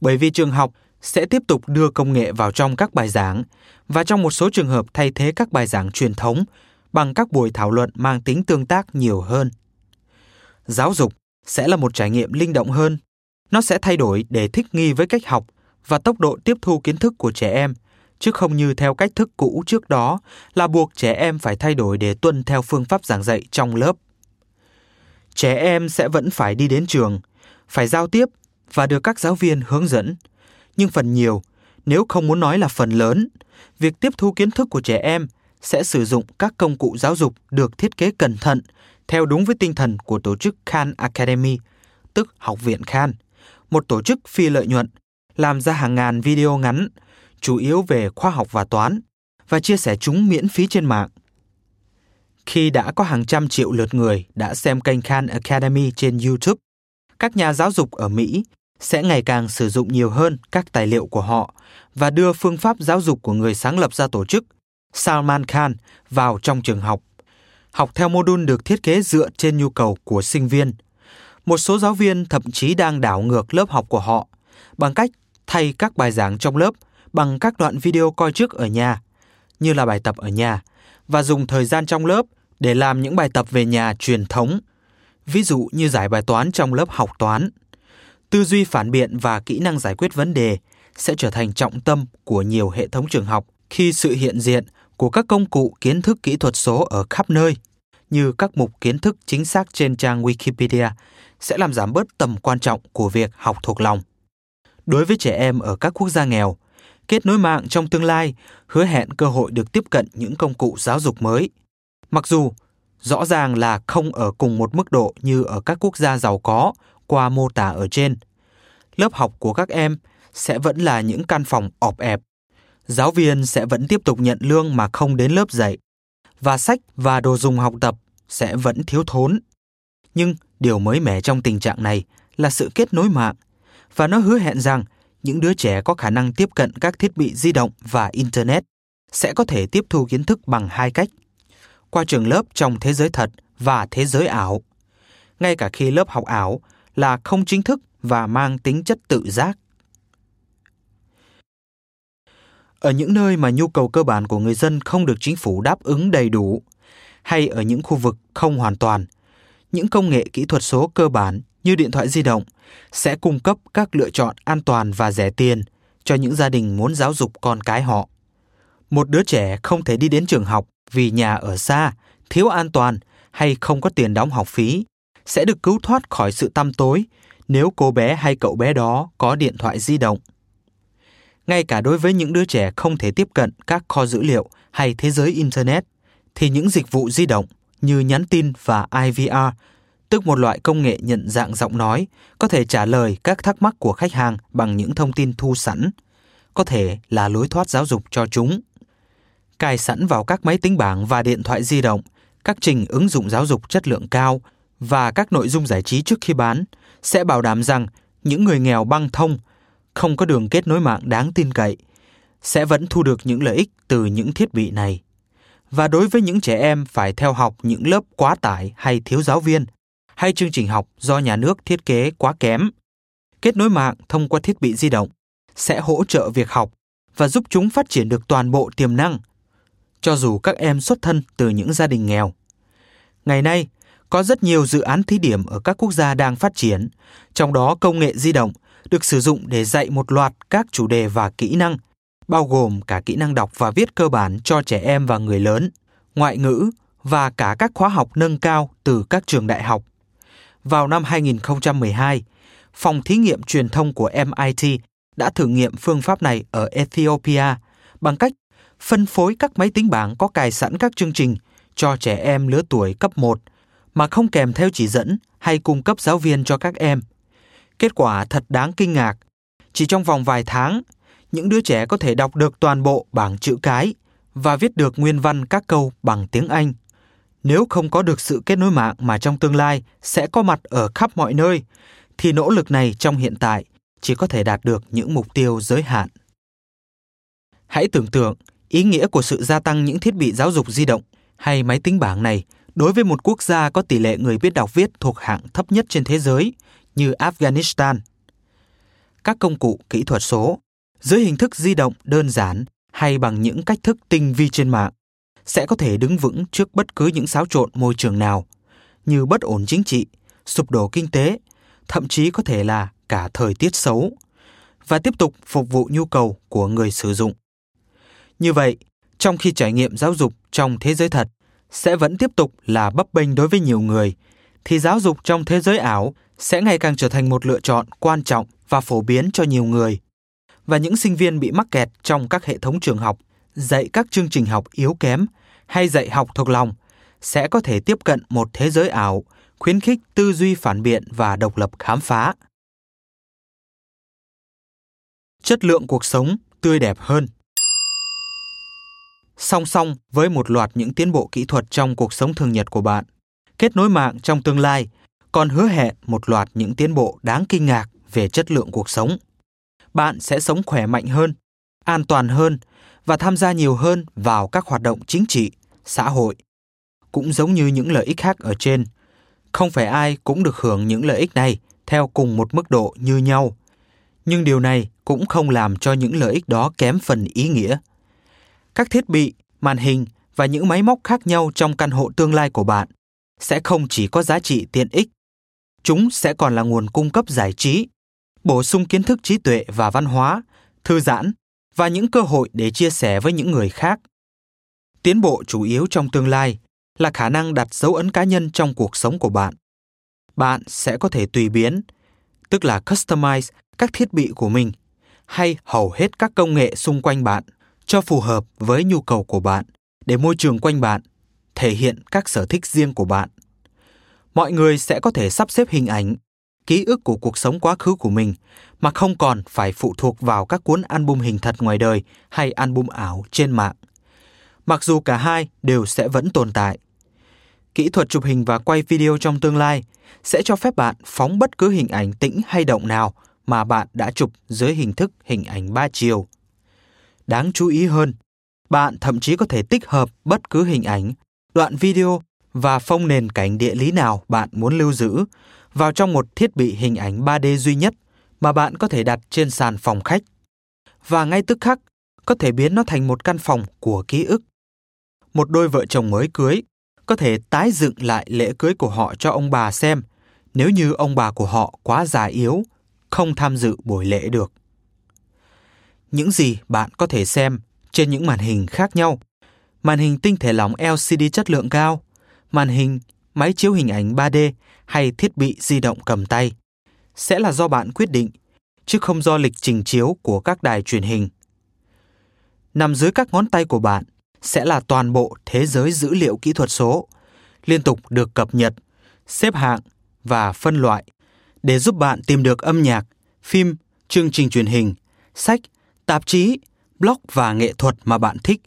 bởi vì trường học sẽ tiếp tục đưa công nghệ vào trong các bài giảng và trong một số trường hợp thay thế các bài giảng truyền thống bằng các buổi thảo luận mang tính tương tác nhiều hơn. Giáo dục sẽ là một trải nghiệm linh động hơn. Nó sẽ thay đổi để thích nghi với cách học và tốc độ tiếp thu kiến thức của trẻ em, chứ không như theo cách thức cũ trước đó là buộc trẻ em phải thay đổi để tuân theo phương pháp giảng dạy trong lớp. Trẻ em sẽ vẫn phải đi đến trường, phải giao tiếp và được các giáo viên hướng dẫn. Nhưng phần nhiều, nếu không muốn nói là phần lớn, việc tiếp thu kiến thức của trẻ em sẽ sử dụng các công cụ giáo dục được thiết kế cẩn thận theo đúng với tinh thần của tổ chức Khan Academy, tức Học viện Khan, một tổ chức phi lợi nhuận, làm ra hàng ngàn video ngắn, chủ yếu về khoa học và toán, và chia sẻ chúng miễn phí trên mạng. Khi đã có hàng trăm triệu lượt người đã xem kênh Khan Academy trên YouTube, các nhà giáo dục ở Mỹ sẽ ngày càng sử dụng nhiều hơn các tài liệu của họ và đưa phương pháp giáo dục của người sáng lập ra tổ chức Salman Khan vào trong trường học. Học theo mô đun được thiết kế dựa trên nhu cầu của sinh viên. Một số giáo viên thậm chí đang đảo ngược lớp học của họ bằng cách thay các bài giảng trong lớp bằng các đoạn video coi trước ở nhà, như là bài tập ở nhà, và dùng thời gian trong lớp để làm những bài tập về nhà truyền thống, ví dụ như giải bài toán trong lớp học toán. Tư duy phản biện và kỹ năng giải quyết vấn đề sẽ trở thành trọng tâm của nhiều hệ thống trường học khi sự hiện diện của các công cụ kiến thức kỹ thuật số ở khắp nơi, như các mục kiến thức chính xác trên trang Wikipedia, sẽ làm giảm bớt tầm quan trọng của việc học thuộc lòng. Đối với trẻ em ở các quốc gia nghèo, kết nối mạng trong tương lai hứa hẹn cơ hội được tiếp cận những công cụ giáo dục mới. Mặc dù rõ ràng là không ở cùng một mức độ như ở các quốc gia giàu có qua mô tả ở trên. Lớp học của các em sẽ vẫn là những căn phòng ọp ẹp giáo viên sẽ vẫn tiếp tục nhận lương mà không đến lớp dạy, và sách và đồ dùng học tập sẽ vẫn thiếu thốn. Nhưng điều mới mẻ trong tình trạng này là sự kết nối mạng, và nó hứa hẹn rằng những đứa trẻ có khả năng tiếp cận các thiết bị di động và internet sẽ có thể tiếp thu kiến thức bằng hai cách qua trường lớp trong thế giới thật và thế giới ảo, ngay cả khi lớp học ảo là không chính thức và mang tính chất tự giác ở những nơi mà nhu cầu cơ bản của người dân không được chính phủ đáp ứng đầy đủ, hay ở những khu vực không hoàn toàn, những công nghệ kỹ thuật số cơ bản như điện thoại di động sẽ cung cấp các lựa chọn an toàn và rẻ tiền cho những gia đình muốn giáo dục con cái họ. Một đứa trẻ không thể đi đến trường học vì nhà ở xa, thiếu an toàn hay không có tiền đóng học phí sẽ được cứu thoát khỏi sự tăm tối nếu cô bé hay cậu bé đó có điện thoại di động ngay cả đối với những đứa trẻ không thể tiếp cận các kho dữ liệu hay thế giới Internet, thì những dịch vụ di động như nhắn tin và IVR, tức một loại công nghệ nhận dạng giọng nói, có thể trả lời các thắc mắc của khách hàng bằng những thông tin thu sẵn, có thể là lối thoát giáo dục cho chúng. Cài sẵn vào các máy tính bảng và điện thoại di động, các trình ứng dụng giáo dục chất lượng cao và các nội dung giải trí trước khi bán sẽ bảo đảm rằng những người nghèo băng thông không có đường kết nối mạng đáng tin cậy sẽ vẫn thu được những lợi ích từ những thiết bị này. Và đối với những trẻ em phải theo học những lớp quá tải hay thiếu giáo viên, hay chương trình học do nhà nước thiết kế quá kém, kết nối mạng thông qua thiết bị di động sẽ hỗ trợ việc học và giúp chúng phát triển được toàn bộ tiềm năng, cho dù các em xuất thân từ những gia đình nghèo. Ngày nay, có rất nhiều dự án thí điểm ở các quốc gia đang phát triển, trong đó công nghệ di động được sử dụng để dạy một loạt các chủ đề và kỹ năng, bao gồm cả kỹ năng đọc và viết cơ bản cho trẻ em và người lớn, ngoại ngữ và cả các khóa học nâng cao từ các trường đại học. vào năm 2012, phòng thí nghiệm truyền thông của MIT đã thử nghiệm phương pháp này ở Ethiopia bằng cách phân phối các máy tính bảng có cài sẵn các chương trình cho trẻ em lứa tuổi cấp 1 mà không kèm theo chỉ dẫn hay cung cấp giáo viên cho các em. Kết quả thật đáng kinh ngạc. Chỉ trong vòng vài tháng, những đứa trẻ có thể đọc được toàn bộ bảng chữ cái và viết được nguyên văn các câu bằng tiếng Anh. Nếu không có được sự kết nối mạng mà trong tương lai sẽ có mặt ở khắp mọi nơi, thì nỗ lực này trong hiện tại chỉ có thể đạt được những mục tiêu giới hạn. Hãy tưởng tượng ý nghĩa của sự gia tăng những thiết bị giáo dục di động hay máy tính bảng này đối với một quốc gia có tỷ lệ người biết đọc viết thuộc hạng thấp nhất trên thế giới như Afghanistan. Các công cụ kỹ thuật số dưới hình thức di động đơn giản hay bằng những cách thức tinh vi trên mạng sẽ có thể đứng vững trước bất cứ những xáo trộn môi trường nào như bất ổn chính trị, sụp đổ kinh tế, thậm chí có thể là cả thời tiết xấu và tiếp tục phục vụ nhu cầu của người sử dụng. Như vậy, trong khi trải nghiệm giáo dục trong thế giới thật sẽ vẫn tiếp tục là bấp bênh đối với nhiều người, thì giáo dục trong thế giới ảo sẽ ngày càng trở thành một lựa chọn quan trọng và phổ biến cho nhiều người. Và những sinh viên bị mắc kẹt trong các hệ thống trường học, dạy các chương trình học yếu kém hay dạy học thuộc lòng sẽ có thể tiếp cận một thế giới ảo, khuyến khích tư duy phản biện và độc lập khám phá. Chất lượng cuộc sống tươi đẹp hơn song song với một loạt những tiến bộ kỹ thuật trong cuộc sống thường nhật của bạn. Kết nối mạng trong tương lai còn hứa hẹn một loạt những tiến bộ đáng kinh ngạc về chất lượng cuộc sống. Bạn sẽ sống khỏe mạnh hơn, an toàn hơn và tham gia nhiều hơn vào các hoạt động chính trị, xã hội. Cũng giống như những lợi ích khác ở trên, không phải ai cũng được hưởng những lợi ích này theo cùng một mức độ như nhau. Nhưng điều này cũng không làm cho những lợi ích đó kém phần ý nghĩa các thiết bị, màn hình và những máy móc khác nhau trong căn hộ tương lai của bạn sẽ không chỉ có giá trị tiện ích, chúng sẽ còn là nguồn cung cấp giải trí, bổ sung kiến thức trí tuệ và văn hóa, thư giãn và những cơ hội để chia sẻ với những người khác. Tiến bộ chủ yếu trong tương lai là khả năng đặt dấu ấn cá nhân trong cuộc sống của bạn. Bạn sẽ có thể tùy biến, tức là customize các thiết bị của mình hay hầu hết các công nghệ xung quanh bạn cho phù hợp với nhu cầu của bạn để môi trường quanh bạn thể hiện các sở thích riêng của bạn mọi người sẽ có thể sắp xếp hình ảnh ký ức của cuộc sống quá khứ của mình mà không còn phải phụ thuộc vào các cuốn album hình thật ngoài đời hay album ảo trên mạng. Mặc dù cả hai đều sẽ vẫn tồn tại. Kỹ thuật chụp hình và quay video trong tương lai sẽ cho phép bạn phóng bất cứ hình ảnh tĩnh hay động nào mà bạn đã chụp dưới hình thức hình ảnh ba chiều. Đáng chú ý hơn, bạn thậm chí có thể tích hợp bất cứ hình ảnh, đoạn video và phong nền cảnh địa lý nào bạn muốn lưu giữ vào trong một thiết bị hình ảnh 3D duy nhất mà bạn có thể đặt trên sàn phòng khách. Và ngay tức khắc, có thể biến nó thành một căn phòng của ký ức. Một đôi vợ chồng mới cưới có thể tái dựng lại lễ cưới của họ cho ông bà xem nếu như ông bà của họ quá già yếu, không tham dự buổi lễ được những gì bạn có thể xem trên những màn hình khác nhau. Màn hình tinh thể lỏng LCD chất lượng cao, màn hình, máy chiếu hình ảnh 3D hay thiết bị di động cầm tay sẽ là do bạn quyết định, chứ không do lịch trình chiếu của các đài truyền hình. Nằm dưới các ngón tay của bạn sẽ là toàn bộ thế giới dữ liệu kỹ thuật số, liên tục được cập nhật, xếp hạng và phân loại để giúp bạn tìm được âm nhạc, phim, chương trình truyền hình, sách tạp chí, blog và nghệ thuật mà bạn thích.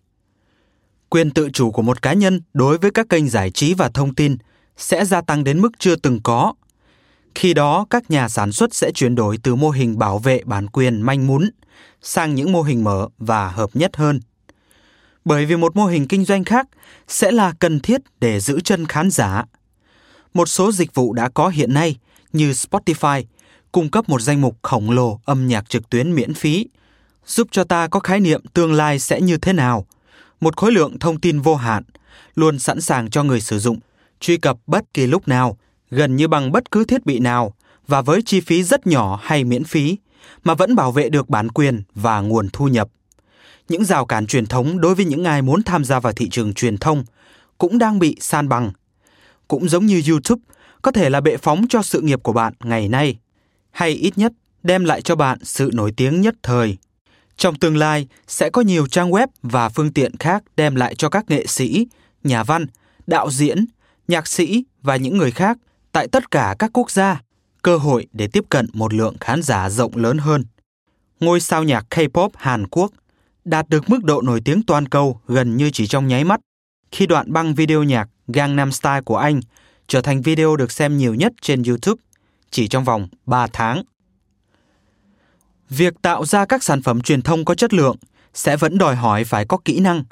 Quyền tự chủ của một cá nhân đối với các kênh giải trí và thông tin sẽ gia tăng đến mức chưa từng có. Khi đó, các nhà sản xuất sẽ chuyển đổi từ mô hình bảo vệ bản quyền manh mún sang những mô hình mở và hợp nhất hơn. Bởi vì một mô hình kinh doanh khác sẽ là cần thiết để giữ chân khán giả. Một số dịch vụ đã có hiện nay như Spotify cung cấp một danh mục khổng lồ âm nhạc trực tuyến miễn phí giúp cho ta có khái niệm tương lai sẽ như thế nào, một khối lượng thông tin vô hạn, luôn sẵn sàng cho người sử dụng truy cập bất kỳ lúc nào, gần như bằng bất cứ thiết bị nào và với chi phí rất nhỏ hay miễn phí mà vẫn bảo vệ được bản quyền và nguồn thu nhập. Những rào cản truyền thống đối với những ai muốn tham gia vào thị trường truyền thông cũng đang bị san bằng. Cũng giống như YouTube có thể là bệ phóng cho sự nghiệp của bạn ngày nay, hay ít nhất đem lại cho bạn sự nổi tiếng nhất thời. Trong tương lai sẽ có nhiều trang web và phương tiện khác đem lại cho các nghệ sĩ, nhà văn, đạo diễn, nhạc sĩ và những người khác tại tất cả các quốc gia cơ hội để tiếp cận một lượng khán giả rộng lớn hơn. Ngôi sao nhạc K-pop Hàn Quốc đạt được mức độ nổi tiếng toàn cầu gần như chỉ trong nháy mắt khi đoạn băng video nhạc Gangnam Style của anh trở thành video được xem nhiều nhất trên YouTube chỉ trong vòng 3 tháng. Việc tạo ra các sản phẩm truyền thông có chất lượng sẽ vẫn đòi hỏi phải có kỹ năng,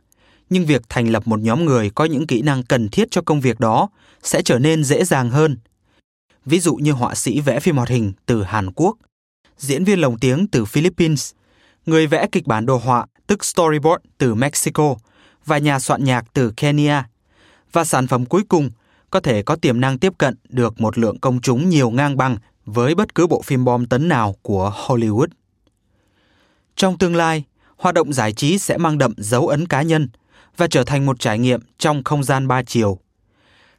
nhưng việc thành lập một nhóm người có những kỹ năng cần thiết cho công việc đó sẽ trở nên dễ dàng hơn. Ví dụ như họa sĩ vẽ phim hoạt hình từ Hàn Quốc, diễn viên lồng tiếng từ Philippines, người vẽ kịch bản đồ họa tức storyboard từ Mexico và nhà soạn nhạc từ Kenya. Và sản phẩm cuối cùng có thể có tiềm năng tiếp cận được một lượng công chúng nhiều ngang bằng với bất cứ bộ phim bom tấn nào của Hollywood. Trong tương lai, hoạt động giải trí sẽ mang đậm dấu ấn cá nhân và trở thành một trải nghiệm trong không gian ba chiều.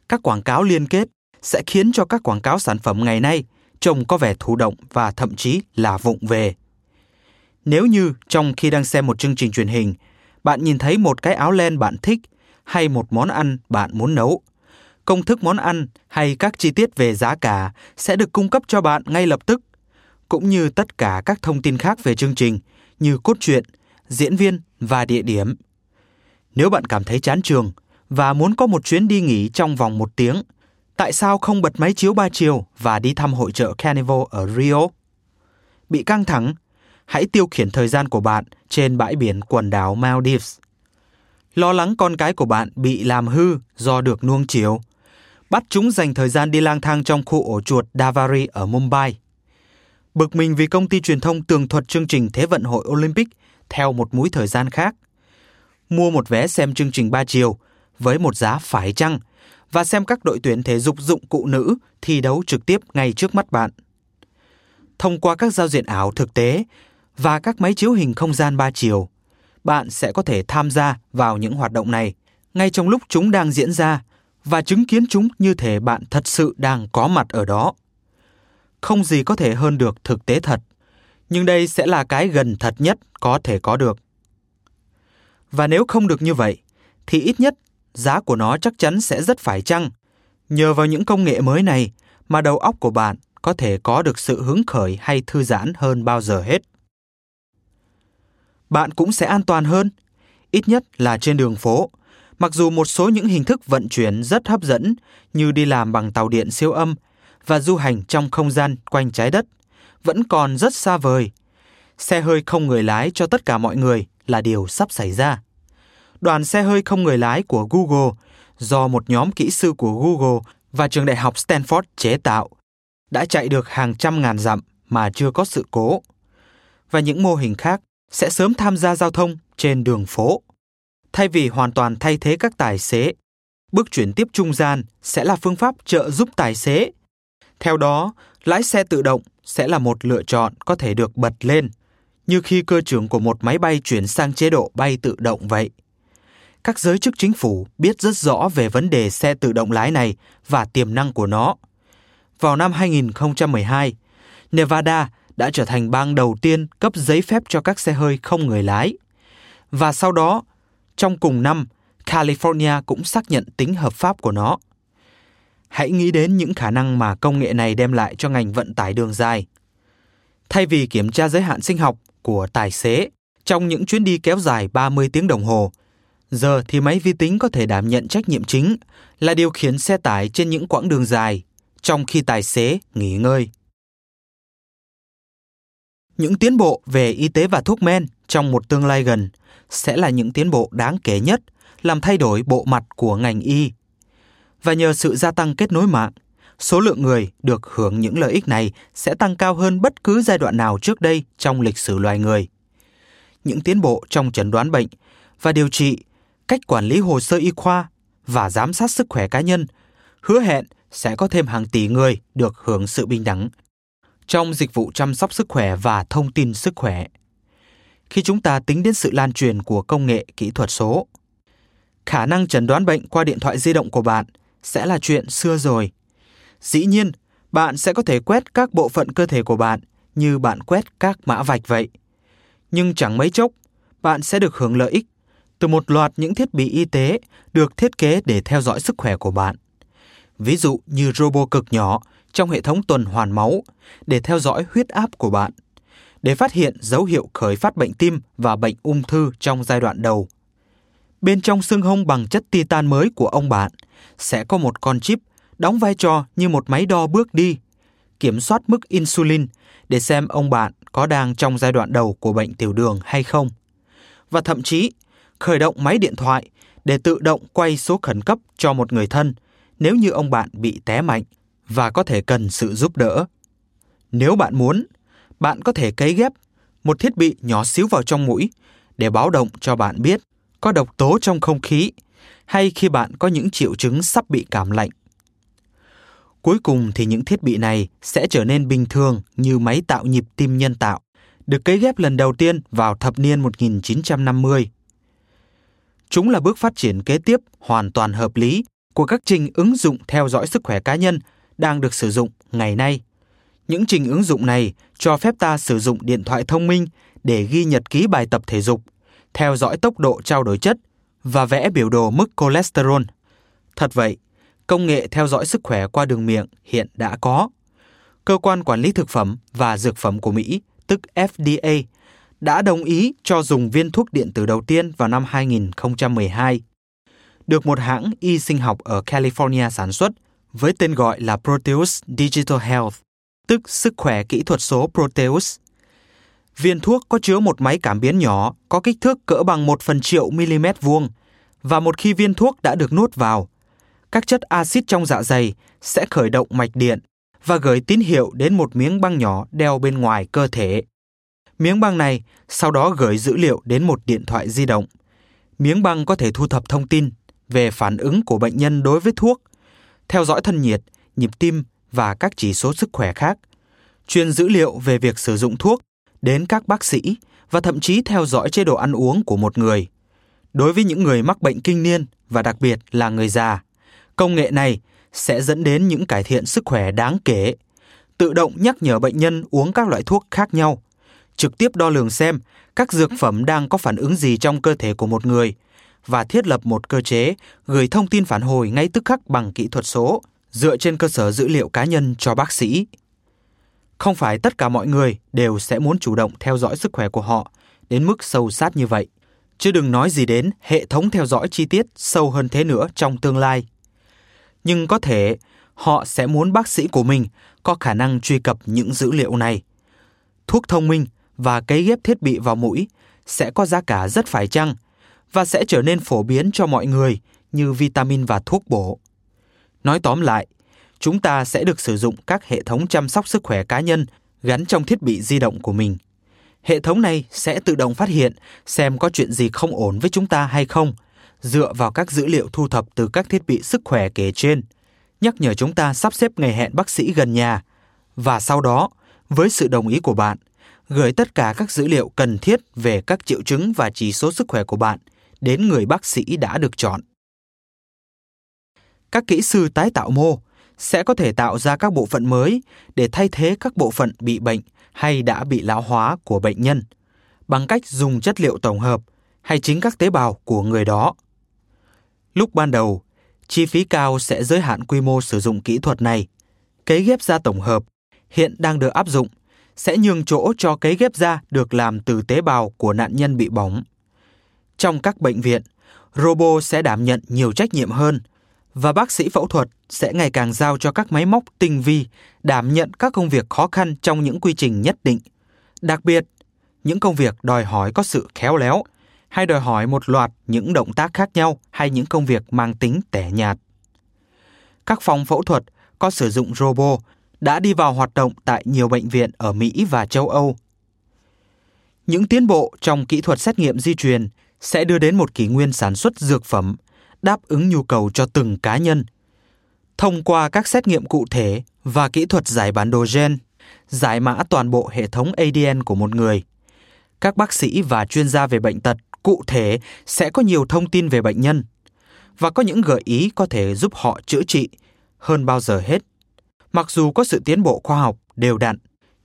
Các quảng cáo liên kết sẽ khiến cho các quảng cáo sản phẩm ngày nay trông có vẻ thụ động và thậm chí là vụng về. Nếu như trong khi đang xem một chương trình truyền hình, bạn nhìn thấy một cái áo len bạn thích hay một món ăn bạn muốn nấu, công thức món ăn hay các chi tiết về giá cả sẽ được cung cấp cho bạn ngay lập tức, cũng như tất cả các thông tin khác về chương trình như cốt truyện, diễn viên và địa điểm. Nếu bạn cảm thấy chán trường và muốn có một chuyến đi nghỉ trong vòng một tiếng, tại sao không bật máy chiếu ba chiều và đi thăm hội trợ Carnival ở Rio? Bị căng thẳng, hãy tiêu khiển thời gian của bạn trên bãi biển quần đảo Maldives. Lo lắng con cái của bạn bị làm hư do được nuông chiều. Bắt chúng dành thời gian đi lang thang trong khu ổ chuột Davari ở Mumbai. Bực mình vì công ty truyền thông tường thuật chương trình Thế vận hội Olympic theo một mũi thời gian khác. Mua một vé xem chương trình ba chiều với một giá phải chăng và xem các đội tuyển thể dục dụng cụ nữ thi đấu trực tiếp ngay trước mắt bạn. Thông qua các giao diện ảo thực tế và các máy chiếu hình không gian ba chiều, bạn sẽ có thể tham gia vào những hoạt động này ngay trong lúc chúng đang diễn ra và chứng kiến chúng như thể bạn thật sự đang có mặt ở đó. Không gì có thể hơn được thực tế thật, nhưng đây sẽ là cái gần thật nhất có thể có được. Và nếu không được như vậy, thì ít nhất giá của nó chắc chắn sẽ rất phải chăng. Nhờ vào những công nghệ mới này mà đầu óc của bạn có thể có được sự hứng khởi hay thư giãn hơn bao giờ hết. Bạn cũng sẽ an toàn hơn, ít nhất là trên đường phố. Mặc dù một số những hình thức vận chuyển rất hấp dẫn như đi làm bằng tàu điện siêu âm và du hành trong không gian quanh trái đất vẫn còn rất xa vời. Xe hơi không người lái cho tất cả mọi người là điều sắp xảy ra đoàn xe hơi không người lái của Google do một nhóm kỹ sư của Google và trường đại học Stanford chế tạo đã chạy được hàng trăm ngàn dặm mà chưa có sự cố. Và những mô hình khác sẽ sớm tham gia giao thông trên đường phố. Thay vì hoàn toàn thay thế các tài xế, bước chuyển tiếp trung gian sẽ là phương pháp trợ giúp tài xế. Theo đó, lái xe tự động sẽ là một lựa chọn có thể được bật lên, như khi cơ trưởng của một máy bay chuyển sang chế độ bay tự động vậy các giới chức chính phủ biết rất rõ về vấn đề xe tự động lái này và tiềm năng của nó. Vào năm 2012, Nevada đã trở thành bang đầu tiên cấp giấy phép cho các xe hơi không người lái. Và sau đó, trong cùng năm, California cũng xác nhận tính hợp pháp của nó. Hãy nghĩ đến những khả năng mà công nghệ này đem lại cho ngành vận tải đường dài. Thay vì kiểm tra giới hạn sinh học của tài xế trong những chuyến đi kéo dài 30 tiếng đồng hồ, Giờ thì máy vi tính có thể đảm nhận trách nhiệm chính là điều khiển xe tải trên những quãng đường dài, trong khi tài xế nghỉ ngơi. Những tiến bộ về y tế và thuốc men trong một tương lai gần sẽ là những tiến bộ đáng kể nhất làm thay đổi bộ mặt của ngành y. Và nhờ sự gia tăng kết nối mạng, số lượng người được hưởng những lợi ích này sẽ tăng cao hơn bất cứ giai đoạn nào trước đây trong lịch sử loài người. Những tiến bộ trong chẩn đoán bệnh và điều trị cách quản lý hồ sơ y khoa và giám sát sức khỏe cá nhân, hứa hẹn sẽ có thêm hàng tỷ người được hưởng sự bình đẳng trong dịch vụ chăm sóc sức khỏe và thông tin sức khỏe. Khi chúng ta tính đến sự lan truyền của công nghệ kỹ thuật số, khả năng chẩn đoán bệnh qua điện thoại di động của bạn sẽ là chuyện xưa rồi. Dĩ nhiên, bạn sẽ có thể quét các bộ phận cơ thể của bạn như bạn quét các mã vạch vậy. Nhưng chẳng mấy chốc, bạn sẽ được hưởng lợi ích từ một loạt những thiết bị y tế được thiết kế để theo dõi sức khỏe của bạn. Ví dụ như robot cực nhỏ trong hệ thống tuần hoàn máu để theo dõi huyết áp của bạn, để phát hiện dấu hiệu khởi phát bệnh tim và bệnh ung thư trong giai đoạn đầu. Bên trong xương hông bằng chất titan mới của ông bạn sẽ có một con chip đóng vai trò như một máy đo bước đi, kiểm soát mức insulin để xem ông bạn có đang trong giai đoạn đầu của bệnh tiểu đường hay không. Và thậm chí khởi động máy điện thoại để tự động quay số khẩn cấp cho một người thân nếu như ông bạn bị té mạnh và có thể cần sự giúp đỡ. Nếu bạn muốn, bạn có thể cấy ghép một thiết bị nhỏ xíu vào trong mũi để báo động cho bạn biết có độc tố trong không khí hay khi bạn có những triệu chứng sắp bị cảm lạnh. Cuối cùng thì những thiết bị này sẽ trở nên bình thường như máy tạo nhịp tim nhân tạo, được cấy ghép lần đầu tiên vào thập niên 1950. Chúng là bước phát triển kế tiếp hoàn toàn hợp lý của các trình ứng dụng theo dõi sức khỏe cá nhân đang được sử dụng ngày nay. Những trình ứng dụng này cho phép ta sử dụng điện thoại thông minh để ghi nhật ký bài tập thể dục, theo dõi tốc độ trao đổi chất và vẽ biểu đồ mức cholesterol. Thật vậy, công nghệ theo dõi sức khỏe qua đường miệng hiện đã có. Cơ quan quản lý thực phẩm và dược phẩm của Mỹ, tức FDA, đã đồng ý cho dùng viên thuốc điện tử đầu tiên vào năm 2012. Được một hãng y sinh học ở California sản xuất với tên gọi là Proteus Digital Health, tức sức khỏe kỹ thuật số Proteus. Viên thuốc có chứa một máy cảm biến nhỏ có kích thước cỡ bằng 1 phần triệu mm vuông và một khi viên thuốc đã được nuốt vào, các chất axit trong dạ dày sẽ khởi động mạch điện và gửi tín hiệu đến một miếng băng nhỏ đeo bên ngoài cơ thể. Miếng băng này sau đó gửi dữ liệu đến một điện thoại di động. Miếng băng có thể thu thập thông tin về phản ứng của bệnh nhân đối với thuốc, theo dõi thân nhiệt, nhịp tim và các chỉ số sức khỏe khác, truyền dữ liệu về việc sử dụng thuốc đến các bác sĩ và thậm chí theo dõi chế độ ăn uống của một người. Đối với những người mắc bệnh kinh niên và đặc biệt là người già, công nghệ này sẽ dẫn đến những cải thiện sức khỏe đáng kể, tự động nhắc nhở bệnh nhân uống các loại thuốc khác nhau, trực tiếp đo lường xem các dược phẩm đang có phản ứng gì trong cơ thể của một người và thiết lập một cơ chế gửi thông tin phản hồi ngay tức khắc bằng kỹ thuật số dựa trên cơ sở dữ liệu cá nhân cho bác sĩ. Không phải tất cả mọi người đều sẽ muốn chủ động theo dõi sức khỏe của họ đến mức sâu sát như vậy, chứ đừng nói gì đến hệ thống theo dõi chi tiết sâu hơn thế nữa trong tương lai. Nhưng có thể họ sẽ muốn bác sĩ của mình có khả năng truy cập những dữ liệu này. Thuốc thông minh và cấy ghép thiết bị vào mũi sẽ có giá cả rất phải chăng và sẽ trở nên phổ biến cho mọi người như vitamin và thuốc bổ. Nói tóm lại, chúng ta sẽ được sử dụng các hệ thống chăm sóc sức khỏe cá nhân gắn trong thiết bị di động của mình. Hệ thống này sẽ tự động phát hiện xem có chuyện gì không ổn với chúng ta hay không, dựa vào các dữ liệu thu thập từ các thiết bị sức khỏe kể trên, nhắc nhở chúng ta sắp xếp ngày hẹn bác sĩ gần nhà và sau đó, với sự đồng ý của bạn, gửi tất cả các dữ liệu cần thiết về các triệu chứng và chỉ số sức khỏe của bạn đến người bác sĩ đã được chọn. Các kỹ sư tái tạo mô sẽ có thể tạo ra các bộ phận mới để thay thế các bộ phận bị bệnh hay đã bị lão hóa của bệnh nhân bằng cách dùng chất liệu tổng hợp hay chính các tế bào của người đó. Lúc ban đầu, chi phí cao sẽ giới hạn quy mô sử dụng kỹ thuật này. Cấy ghép da tổng hợp hiện đang được áp dụng sẽ nhường chỗ cho cấy ghép da được làm từ tế bào của nạn nhân bị bỏng. Trong các bệnh viện, robot sẽ đảm nhận nhiều trách nhiệm hơn và bác sĩ phẫu thuật sẽ ngày càng giao cho các máy móc tinh vi đảm nhận các công việc khó khăn trong những quy trình nhất định. Đặc biệt, những công việc đòi hỏi có sự khéo léo hay đòi hỏi một loạt những động tác khác nhau hay những công việc mang tính tẻ nhạt. Các phòng phẫu thuật có sử dụng robot đã đi vào hoạt động tại nhiều bệnh viện ở Mỹ và châu Âu. Những tiến bộ trong kỹ thuật xét nghiệm di truyền sẽ đưa đến một kỷ nguyên sản xuất dược phẩm đáp ứng nhu cầu cho từng cá nhân. Thông qua các xét nghiệm cụ thể và kỹ thuật giải bản đồ gen, giải mã toàn bộ hệ thống ADN của một người, các bác sĩ và chuyên gia về bệnh tật cụ thể sẽ có nhiều thông tin về bệnh nhân và có những gợi ý có thể giúp họ chữa trị hơn bao giờ hết. Mặc dù có sự tiến bộ khoa học đều đặn,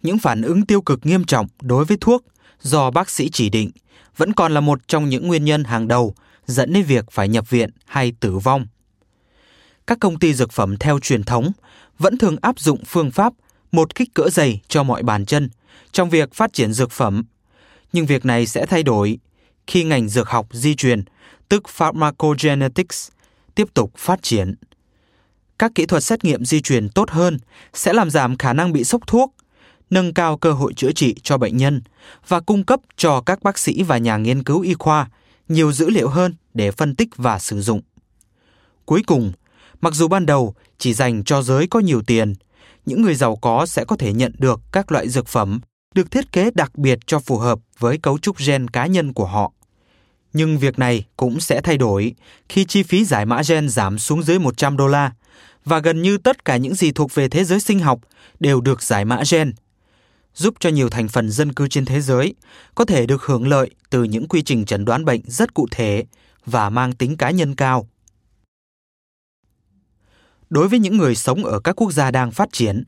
những phản ứng tiêu cực nghiêm trọng đối với thuốc do bác sĩ chỉ định vẫn còn là một trong những nguyên nhân hàng đầu dẫn đến việc phải nhập viện hay tử vong. Các công ty dược phẩm theo truyền thống vẫn thường áp dụng phương pháp một kích cỡ dày cho mọi bàn chân trong việc phát triển dược phẩm. Nhưng việc này sẽ thay đổi khi ngành dược học di truyền, tức pharmacogenetics, tiếp tục phát triển. Các kỹ thuật xét nghiệm di truyền tốt hơn sẽ làm giảm khả năng bị sốc thuốc, nâng cao cơ hội chữa trị cho bệnh nhân và cung cấp cho các bác sĩ và nhà nghiên cứu y khoa nhiều dữ liệu hơn để phân tích và sử dụng. Cuối cùng, mặc dù ban đầu chỉ dành cho giới có nhiều tiền, những người giàu có sẽ có thể nhận được các loại dược phẩm được thiết kế đặc biệt cho phù hợp với cấu trúc gen cá nhân của họ. Nhưng việc này cũng sẽ thay đổi khi chi phí giải mã gen giảm xuống dưới 100 đô la và gần như tất cả những gì thuộc về thế giới sinh học đều được giải mã gen, giúp cho nhiều thành phần dân cư trên thế giới có thể được hưởng lợi từ những quy trình chẩn đoán bệnh rất cụ thể và mang tính cá nhân cao. Đối với những người sống ở các quốc gia đang phát triển,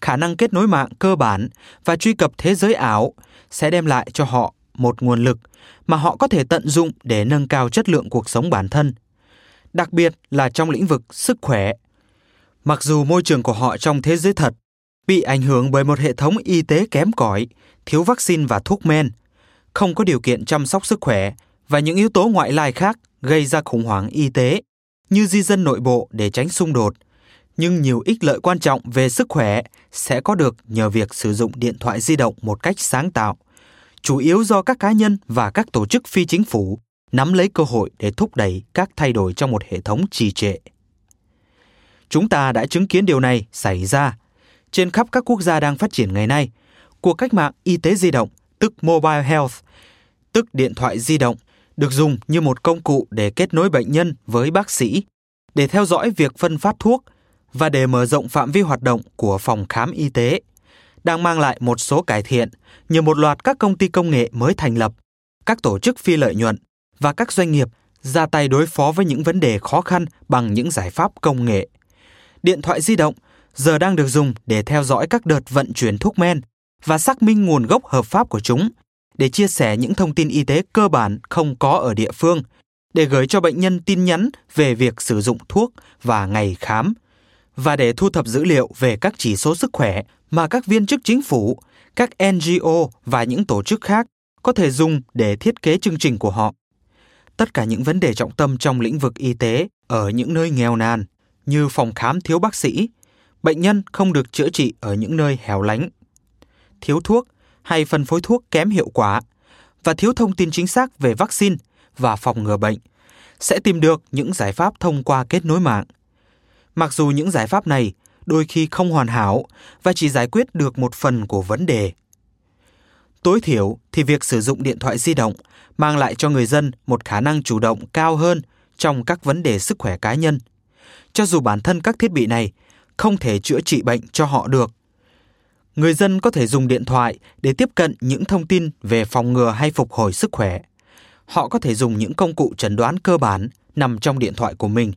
khả năng kết nối mạng cơ bản và truy cập thế giới ảo sẽ đem lại cho họ một nguồn lực mà họ có thể tận dụng để nâng cao chất lượng cuộc sống bản thân, đặc biệt là trong lĩnh vực sức khỏe. Mặc dù môi trường của họ trong thế giới thật bị ảnh hưởng bởi một hệ thống y tế kém cỏi, thiếu vaccine và thuốc men, không có điều kiện chăm sóc sức khỏe và những yếu tố ngoại lai khác gây ra khủng hoảng y tế như di dân nội bộ để tránh xung đột, nhưng nhiều ích lợi quan trọng về sức khỏe sẽ có được nhờ việc sử dụng điện thoại di động một cách sáng tạo, chủ yếu do các cá nhân và các tổ chức phi chính phủ nắm lấy cơ hội để thúc đẩy các thay đổi trong một hệ thống trì trệ. Chúng ta đã chứng kiến điều này xảy ra trên khắp các quốc gia đang phát triển ngày nay. Cuộc cách mạng y tế di động, tức mobile health, tức điện thoại di động, được dùng như một công cụ để kết nối bệnh nhân với bác sĩ, để theo dõi việc phân phát thuốc và để mở rộng phạm vi hoạt động của phòng khám y tế, đang mang lại một số cải thiện nhờ một loạt các công ty công nghệ mới thành lập, các tổ chức phi lợi nhuận và các doanh nghiệp ra tay đối phó với những vấn đề khó khăn bằng những giải pháp công nghệ. Điện thoại di động giờ đang được dùng để theo dõi các đợt vận chuyển thuốc men và xác minh nguồn gốc hợp pháp của chúng để chia sẻ những thông tin y tế cơ bản không có ở địa phương, để gửi cho bệnh nhân tin nhắn về việc sử dụng thuốc và ngày khám, và để thu thập dữ liệu về các chỉ số sức khỏe mà các viên chức chính phủ, các NGO và những tổ chức khác có thể dùng để thiết kế chương trình của họ. Tất cả những vấn đề trọng tâm trong lĩnh vực y tế ở những nơi nghèo nàn như phòng khám thiếu bác sĩ, bệnh nhân không được chữa trị ở những nơi hẻo lánh, thiếu thuốc hay phân phối thuốc kém hiệu quả và thiếu thông tin chính xác về vaccine và phòng ngừa bệnh sẽ tìm được những giải pháp thông qua kết nối mạng. Mặc dù những giải pháp này đôi khi không hoàn hảo và chỉ giải quyết được một phần của vấn đề. Tối thiểu thì việc sử dụng điện thoại di động mang lại cho người dân một khả năng chủ động cao hơn trong các vấn đề sức khỏe cá nhân. Cho dù bản thân các thiết bị này không thể chữa trị bệnh cho họ được người dân có thể dùng điện thoại để tiếp cận những thông tin về phòng ngừa hay phục hồi sức khỏe. Họ có thể dùng những công cụ chẩn đoán cơ bản nằm trong điện thoại của mình.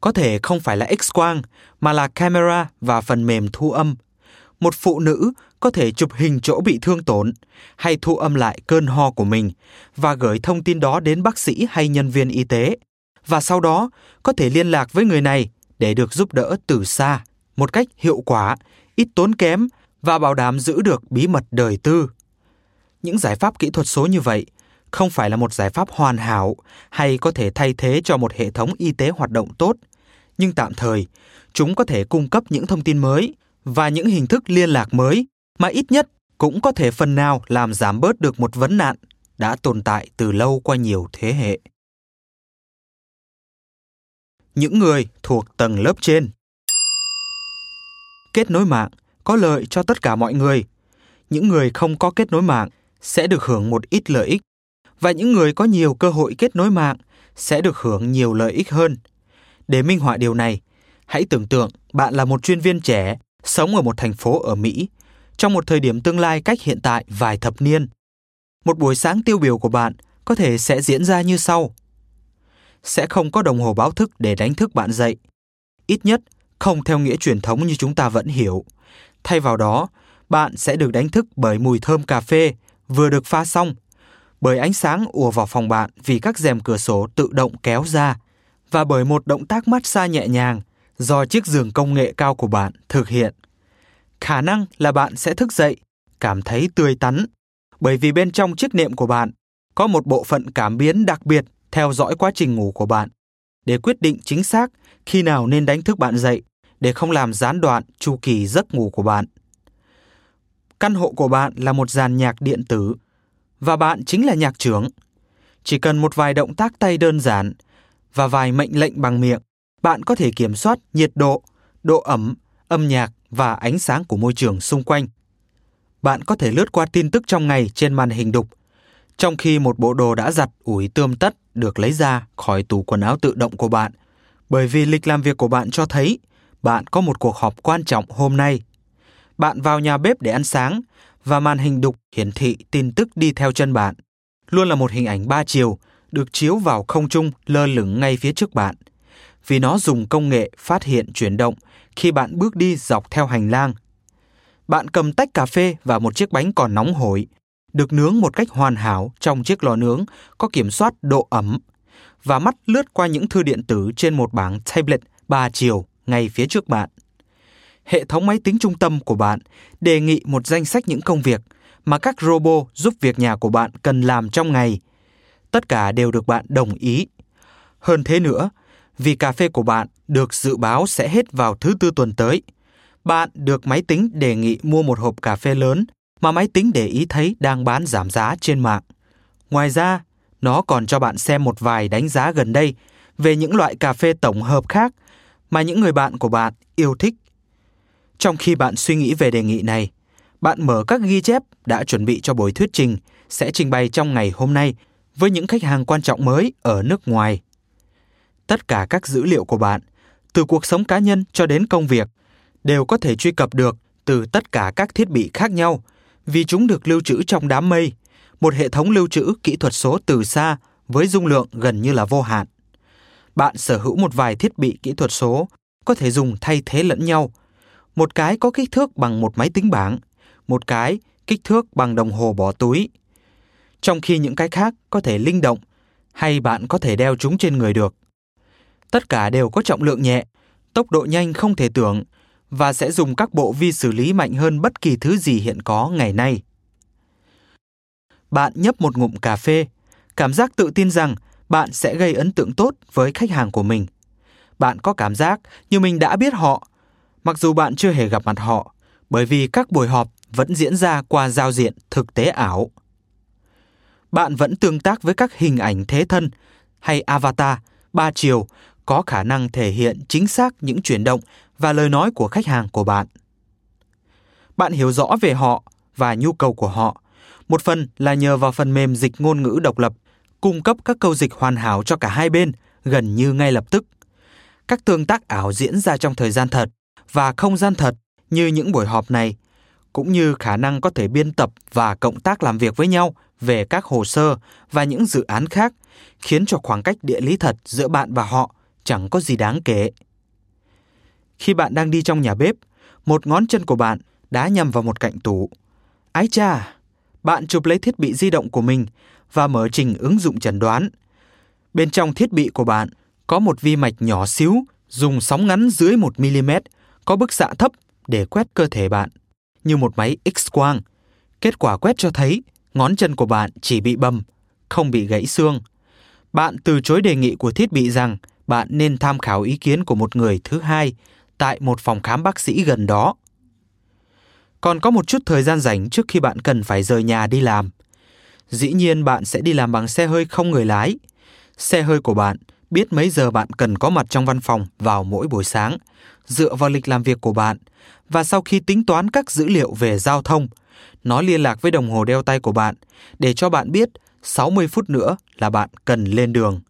Có thể không phải là X-quang mà là camera và phần mềm thu âm. Một phụ nữ có thể chụp hình chỗ bị thương tổn hay thu âm lại cơn ho của mình và gửi thông tin đó đến bác sĩ hay nhân viên y tế và sau đó, có thể liên lạc với người này để được giúp đỡ từ xa một cách hiệu quả, ít tốn kém và bảo đảm giữ được bí mật đời tư. Những giải pháp kỹ thuật số như vậy không phải là một giải pháp hoàn hảo hay có thể thay thế cho một hệ thống y tế hoạt động tốt, nhưng tạm thời chúng có thể cung cấp những thông tin mới và những hình thức liên lạc mới mà ít nhất cũng có thể phần nào làm giảm bớt được một vấn nạn đã tồn tại từ lâu qua nhiều thế hệ. Những người thuộc tầng lớp trên Kết nối mạng có lợi cho tất cả mọi người. Những người không có kết nối mạng sẽ được hưởng một ít lợi ích và những người có nhiều cơ hội kết nối mạng sẽ được hưởng nhiều lợi ích hơn. Để minh họa điều này, hãy tưởng tượng bạn là một chuyên viên trẻ sống ở một thành phố ở Mỹ trong một thời điểm tương lai cách hiện tại vài thập niên. Một buổi sáng tiêu biểu của bạn có thể sẽ diễn ra như sau. Sẽ không có đồng hồ báo thức để đánh thức bạn dậy. Ít nhất không theo nghĩa truyền thống như chúng ta vẫn hiểu. Thay vào đó, bạn sẽ được đánh thức bởi mùi thơm cà phê vừa được pha xong, bởi ánh sáng ùa vào phòng bạn vì các rèm cửa sổ tự động kéo ra và bởi một động tác massage nhẹ nhàng do chiếc giường công nghệ cao của bạn thực hiện. Khả năng là bạn sẽ thức dậy, cảm thấy tươi tắn, bởi vì bên trong chiếc nệm của bạn có một bộ phận cảm biến đặc biệt theo dõi quá trình ngủ của bạn để quyết định chính xác khi nào nên đánh thức bạn dậy để không làm gián đoạn chu kỳ giấc ngủ của bạn. Căn hộ của bạn là một dàn nhạc điện tử và bạn chính là nhạc trưởng. Chỉ cần một vài động tác tay đơn giản và vài mệnh lệnh bằng miệng, bạn có thể kiểm soát nhiệt độ, độ ẩm, âm nhạc và ánh sáng của môi trường xung quanh. Bạn có thể lướt qua tin tức trong ngày trên màn hình đục, trong khi một bộ đồ đã giặt ủi tươm tất được lấy ra khỏi tủ quần áo tự động của bạn, bởi vì lịch làm việc của bạn cho thấy bạn có một cuộc họp quan trọng hôm nay. Bạn vào nhà bếp để ăn sáng và màn hình đục hiển thị tin tức đi theo chân bạn. Luôn là một hình ảnh ba chiều được chiếu vào không trung lơ lửng ngay phía trước bạn. Vì nó dùng công nghệ phát hiện chuyển động khi bạn bước đi dọc theo hành lang. Bạn cầm tách cà phê và một chiếc bánh còn nóng hổi, được nướng một cách hoàn hảo trong chiếc lò nướng có kiểm soát độ ẩm và mắt lướt qua những thư điện tử trên một bảng tablet ba chiều ngay phía trước bạn. Hệ thống máy tính trung tâm của bạn đề nghị một danh sách những công việc mà các robot giúp việc nhà của bạn cần làm trong ngày. Tất cả đều được bạn đồng ý. Hơn thế nữa, vì cà phê của bạn được dự báo sẽ hết vào thứ tư tuần tới, bạn được máy tính đề nghị mua một hộp cà phê lớn mà máy tính để ý thấy đang bán giảm giá trên mạng. Ngoài ra, nó còn cho bạn xem một vài đánh giá gần đây về những loại cà phê tổng hợp khác mà những người bạn của bạn yêu thích. Trong khi bạn suy nghĩ về đề nghị này, bạn mở các ghi chép đã chuẩn bị cho buổi thuyết trình sẽ trình bày trong ngày hôm nay với những khách hàng quan trọng mới ở nước ngoài. Tất cả các dữ liệu của bạn, từ cuộc sống cá nhân cho đến công việc, đều có thể truy cập được từ tất cả các thiết bị khác nhau vì chúng được lưu trữ trong đám mây, một hệ thống lưu trữ kỹ thuật số từ xa với dung lượng gần như là vô hạn. Bạn sở hữu một vài thiết bị kỹ thuật số có thể dùng thay thế lẫn nhau. Một cái có kích thước bằng một máy tính bảng, một cái kích thước bằng đồng hồ bỏ túi. Trong khi những cái khác có thể linh động hay bạn có thể đeo chúng trên người được. Tất cả đều có trọng lượng nhẹ, tốc độ nhanh không thể tưởng và sẽ dùng các bộ vi xử lý mạnh hơn bất kỳ thứ gì hiện có ngày nay. Bạn nhấp một ngụm cà phê, cảm giác tự tin rằng bạn sẽ gây ấn tượng tốt với khách hàng của mình. Bạn có cảm giác như mình đã biết họ, mặc dù bạn chưa hề gặp mặt họ, bởi vì các buổi họp vẫn diễn ra qua giao diện thực tế ảo. Bạn vẫn tương tác với các hình ảnh thế thân hay avatar ba chiều có khả năng thể hiện chính xác những chuyển động và lời nói của khách hàng của bạn. Bạn hiểu rõ về họ và nhu cầu của họ, một phần là nhờ vào phần mềm dịch ngôn ngữ độc lập, cung cấp các câu dịch hoàn hảo cho cả hai bên gần như ngay lập tức. Các tương tác ảo diễn ra trong thời gian thật và không gian thật như những buổi họp này, cũng như khả năng có thể biên tập và cộng tác làm việc với nhau về các hồ sơ và những dự án khác, khiến cho khoảng cách địa lý thật giữa bạn và họ chẳng có gì đáng kể. Khi bạn đang đi trong nhà bếp, một ngón chân của bạn đã nhầm vào một cạnh tủ. Ái cha, bạn chụp lấy thiết bị di động của mình và mở trình ứng dụng chẩn đoán. Bên trong thiết bị của bạn có một vi mạch nhỏ xíu dùng sóng ngắn dưới 1 mm, có bức xạ thấp để quét cơ thể bạn, như một máy X-quang. Kết quả quét cho thấy ngón chân của bạn chỉ bị bầm, không bị gãy xương. Bạn từ chối đề nghị của thiết bị rằng bạn nên tham khảo ý kiến của một người thứ hai tại một phòng khám bác sĩ gần đó. Còn có một chút thời gian rảnh trước khi bạn cần phải rời nhà đi làm. Dĩ nhiên bạn sẽ đi làm bằng xe hơi không người lái. Xe hơi của bạn biết mấy giờ bạn cần có mặt trong văn phòng vào mỗi buổi sáng, dựa vào lịch làm việc của bạn và sau khi tính toán các dữ liệu về giao thông, nó liên lạc với đồng hồ đeo tay của bạn để cho bạn biết 60 phút nữa là bạn cần lên đường.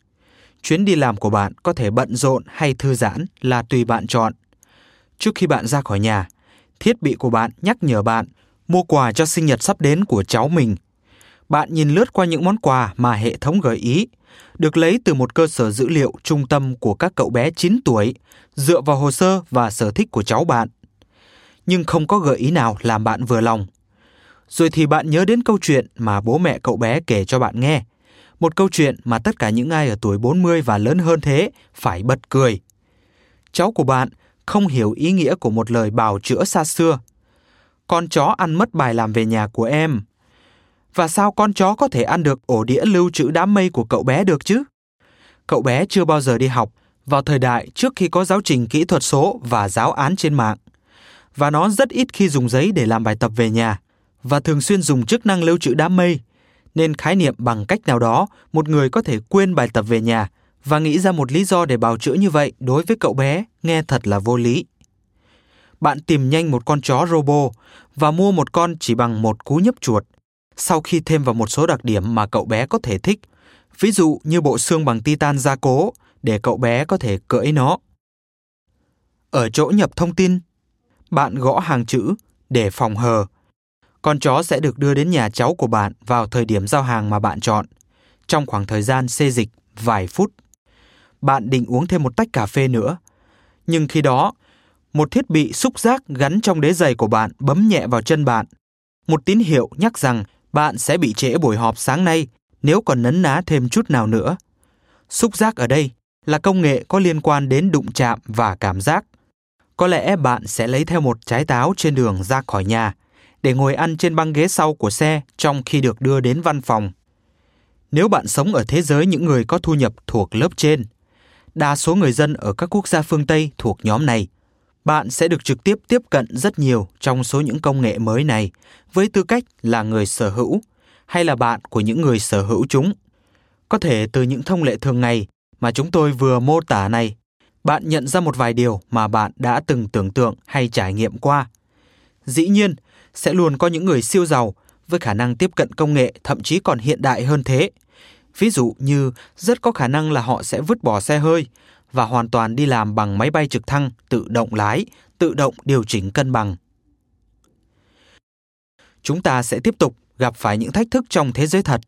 Chuyến đi làm của bạn có thể bận rộn hay thư giãn là tùy bạn chọn. Trước khi bạn ra khỏi nhà, thiết bị của bạn nhắc nhở bạn mua quà cho sinh nhật sắp đến của cháu mình. Bạn nhìn lướt qua những món quà mà hệ thống gợi ý, được lấy từ một cơ sở dữ liệu trung tâm của các cậu bé 9 tuổi, dựa vào hồ sơ và sở thích của cháu bạn. Nhưng không có gợi ý nào làm bạn vừa lòng. Rồi thì bạn nhớ đến câu chuyện mà bố mẹ cậu bé kể cho bạn nghe. Một câu chuyện mà tất cả những ai ở tuổi 40 và lớn hơn thế phải bật cười. Cháu của bạn không hiểu ý nghĩa của một lời bào chữa xa xưa. Con chó ăn mất bài làm về nhà của em. Và sao con chó có thể ăn được ổ đĩa lưu trữ đám mây của cậu bé được chứ? Cậu bé chưa bao giờ đi học vào thời đại trước khi có giáo trình kỹ thuật số và giáo án trên mạng. Và nó rất ít khi dùng giấy để làm bài tập về nhà và thường xuyên dùng chức năng lưu trữ đám mây. Nên khái niệm bằng cách nào đó, một người có thể quên bài tập về nhà và nghĩ ra một lý do để bào chữa như vậy đối với cậu bé nghe thật là vô lý. Bạn tìm nhanh một con chó robo và mua một con chỉ bằng một cú nhấp chuột. Sau khi thêm vào một số đặc điểm mà cậu bé có thể thích, ví dụ như bộ xương bằng titan gia cố để cậu bé có thể cưỡi nó. Ở chỗ nhập thông tin, bạn gõ hàng chữ để phòng hờ. Con chó sẽ được đưa đến nhà cháu của bạn vào thời điểm giao hàng mà bạn chọn, trong khoảng thời gian xê dịch vài phút bạn định uống thêm một tách cà phê nữa. Nhưng khi đó, một thiết bị xúc giác gắn trong đế giày của bạn bấm nhẹ vào chân bạn. Một tín hiệu nhắc rằng bạn sẽ bị trễ buổi họp sáng nay nếu còn nấn ná thêm chút nào nữa. Xúc giác ở đây là công nghệ có liên quan đến đụng chạm và cảm giác. Có lẽ bạn sẽ lấy theo một trái táo trên đường ra khỏi nhà để ngồi ăn trên băng ghế sau của xe trong khi được đưa đến văn phòng. Nếu bạn sống ở thế giới những người có thu nhập thuộc lớp trên, đa số người dân ở các quốc gia phương Tây thuộc nhóm này. Bạn sẽ được trực tiếp tiếp cận rất nhiều trong số những công nghệ mới này với tư cách là người sở hữu hay là bạn của những người sở hữu chúng. Có thể từ những thông lệ thường ngày mà chúng tôi vừa mô tả này, bạn nhận ra một vài điều mà bạn đã từng tưởng tượng hay trải nghiệm qua. Dĩ nhiên, sẽ luôn có những người siêu giàu với khả năng tiếp cận công nghệ thậm chí còn hiện đại hơn thế – Ví dụ như rất có khả năng là họ sẽ vứt bỏ xe hơi và hoàn toàn đi làm bằng máy bay trực thăng tự động lái, tự động điều chỉnh cân bằng. Chúng ta sẽ tiếp tục gặp phải những thách thức trong thế giới thật,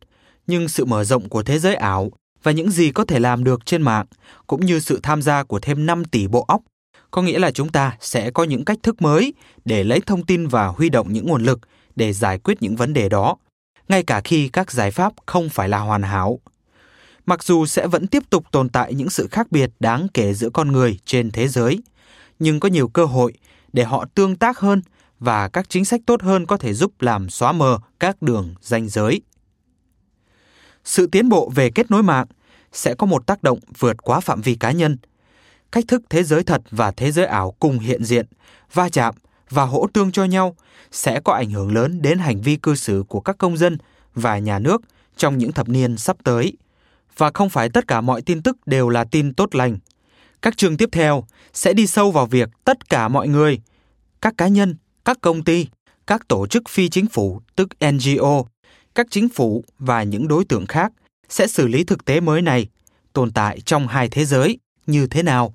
nhưng sự mở rộng của thế giới ảo và những gì có thể làm được trên mạng cũng như sự tham gia của thêm 5 tỷ bộ óc có nghĩa là chúng ta sẽ có những cách thức mới để lấy thông tin và huy động những nguồn lực để giải quyết những vấn đề đó ngay cả khi các giải pháp không phải là hoàn hảo. Mặc dù sẽ vẫn tiếp tục tồn tại những sự khác biệt đáng kể giữa con người trên thế giới, nhưng có nhiều cơ hội để họ tương tác hơn và các chính sách tốt hơn có thể giúp làm xóa mờ các đường ranh giới. Sự tiến bộ về kết nối mạng sẽ có một tác động vượt quá phạm vi cá nhân. Cách thức thế giới thật và thế giới ảo cùng hiện diện, va chạm và hỗ tương cho nhau sẽ có ảnh hưởng lớn đến hành vi cư xử của các công dân và nhà nước trong những thập niên sắp tới. Và không phải tất cả mọi tin tức đều là tin tốt lành. Các chương tiếp theo sẽ đi sâu vào việc tất cả mọi người, các cá nhân, các công ty, các tổ chức phi chính phủ tức NGO, các chính phủ và những đối tượng khác sẽ xử lý thực tế mới này tồn tại trong hai thế giới như thế nào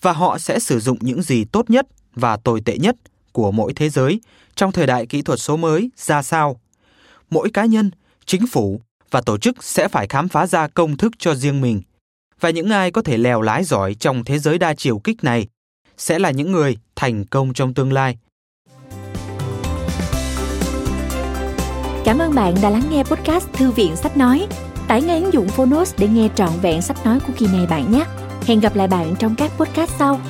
và họ sẽ sử dụng những gì tốt nhất và tồi tệ nhất của mỗi thế giới trong thời đại kỹ thuật số mới ra sao. Mỗi cá nhân, chính phủ và tổ chức sẽ phải khám phá ra công thức cho riêng mình. Và những ai có thể lèo lái giỏi trong thế giới đa chiều kích này sẽ là những người thành công trong tương lai. Cảm ơn bạn đã lắng nghe podcast Thư viện Sách Nói. Tải ngay ứng dụng Phonos để nghe trọn vẹn sách nói của kỳ này bạn nhé. Hẹn gặp lại bạn trong các podcast sau.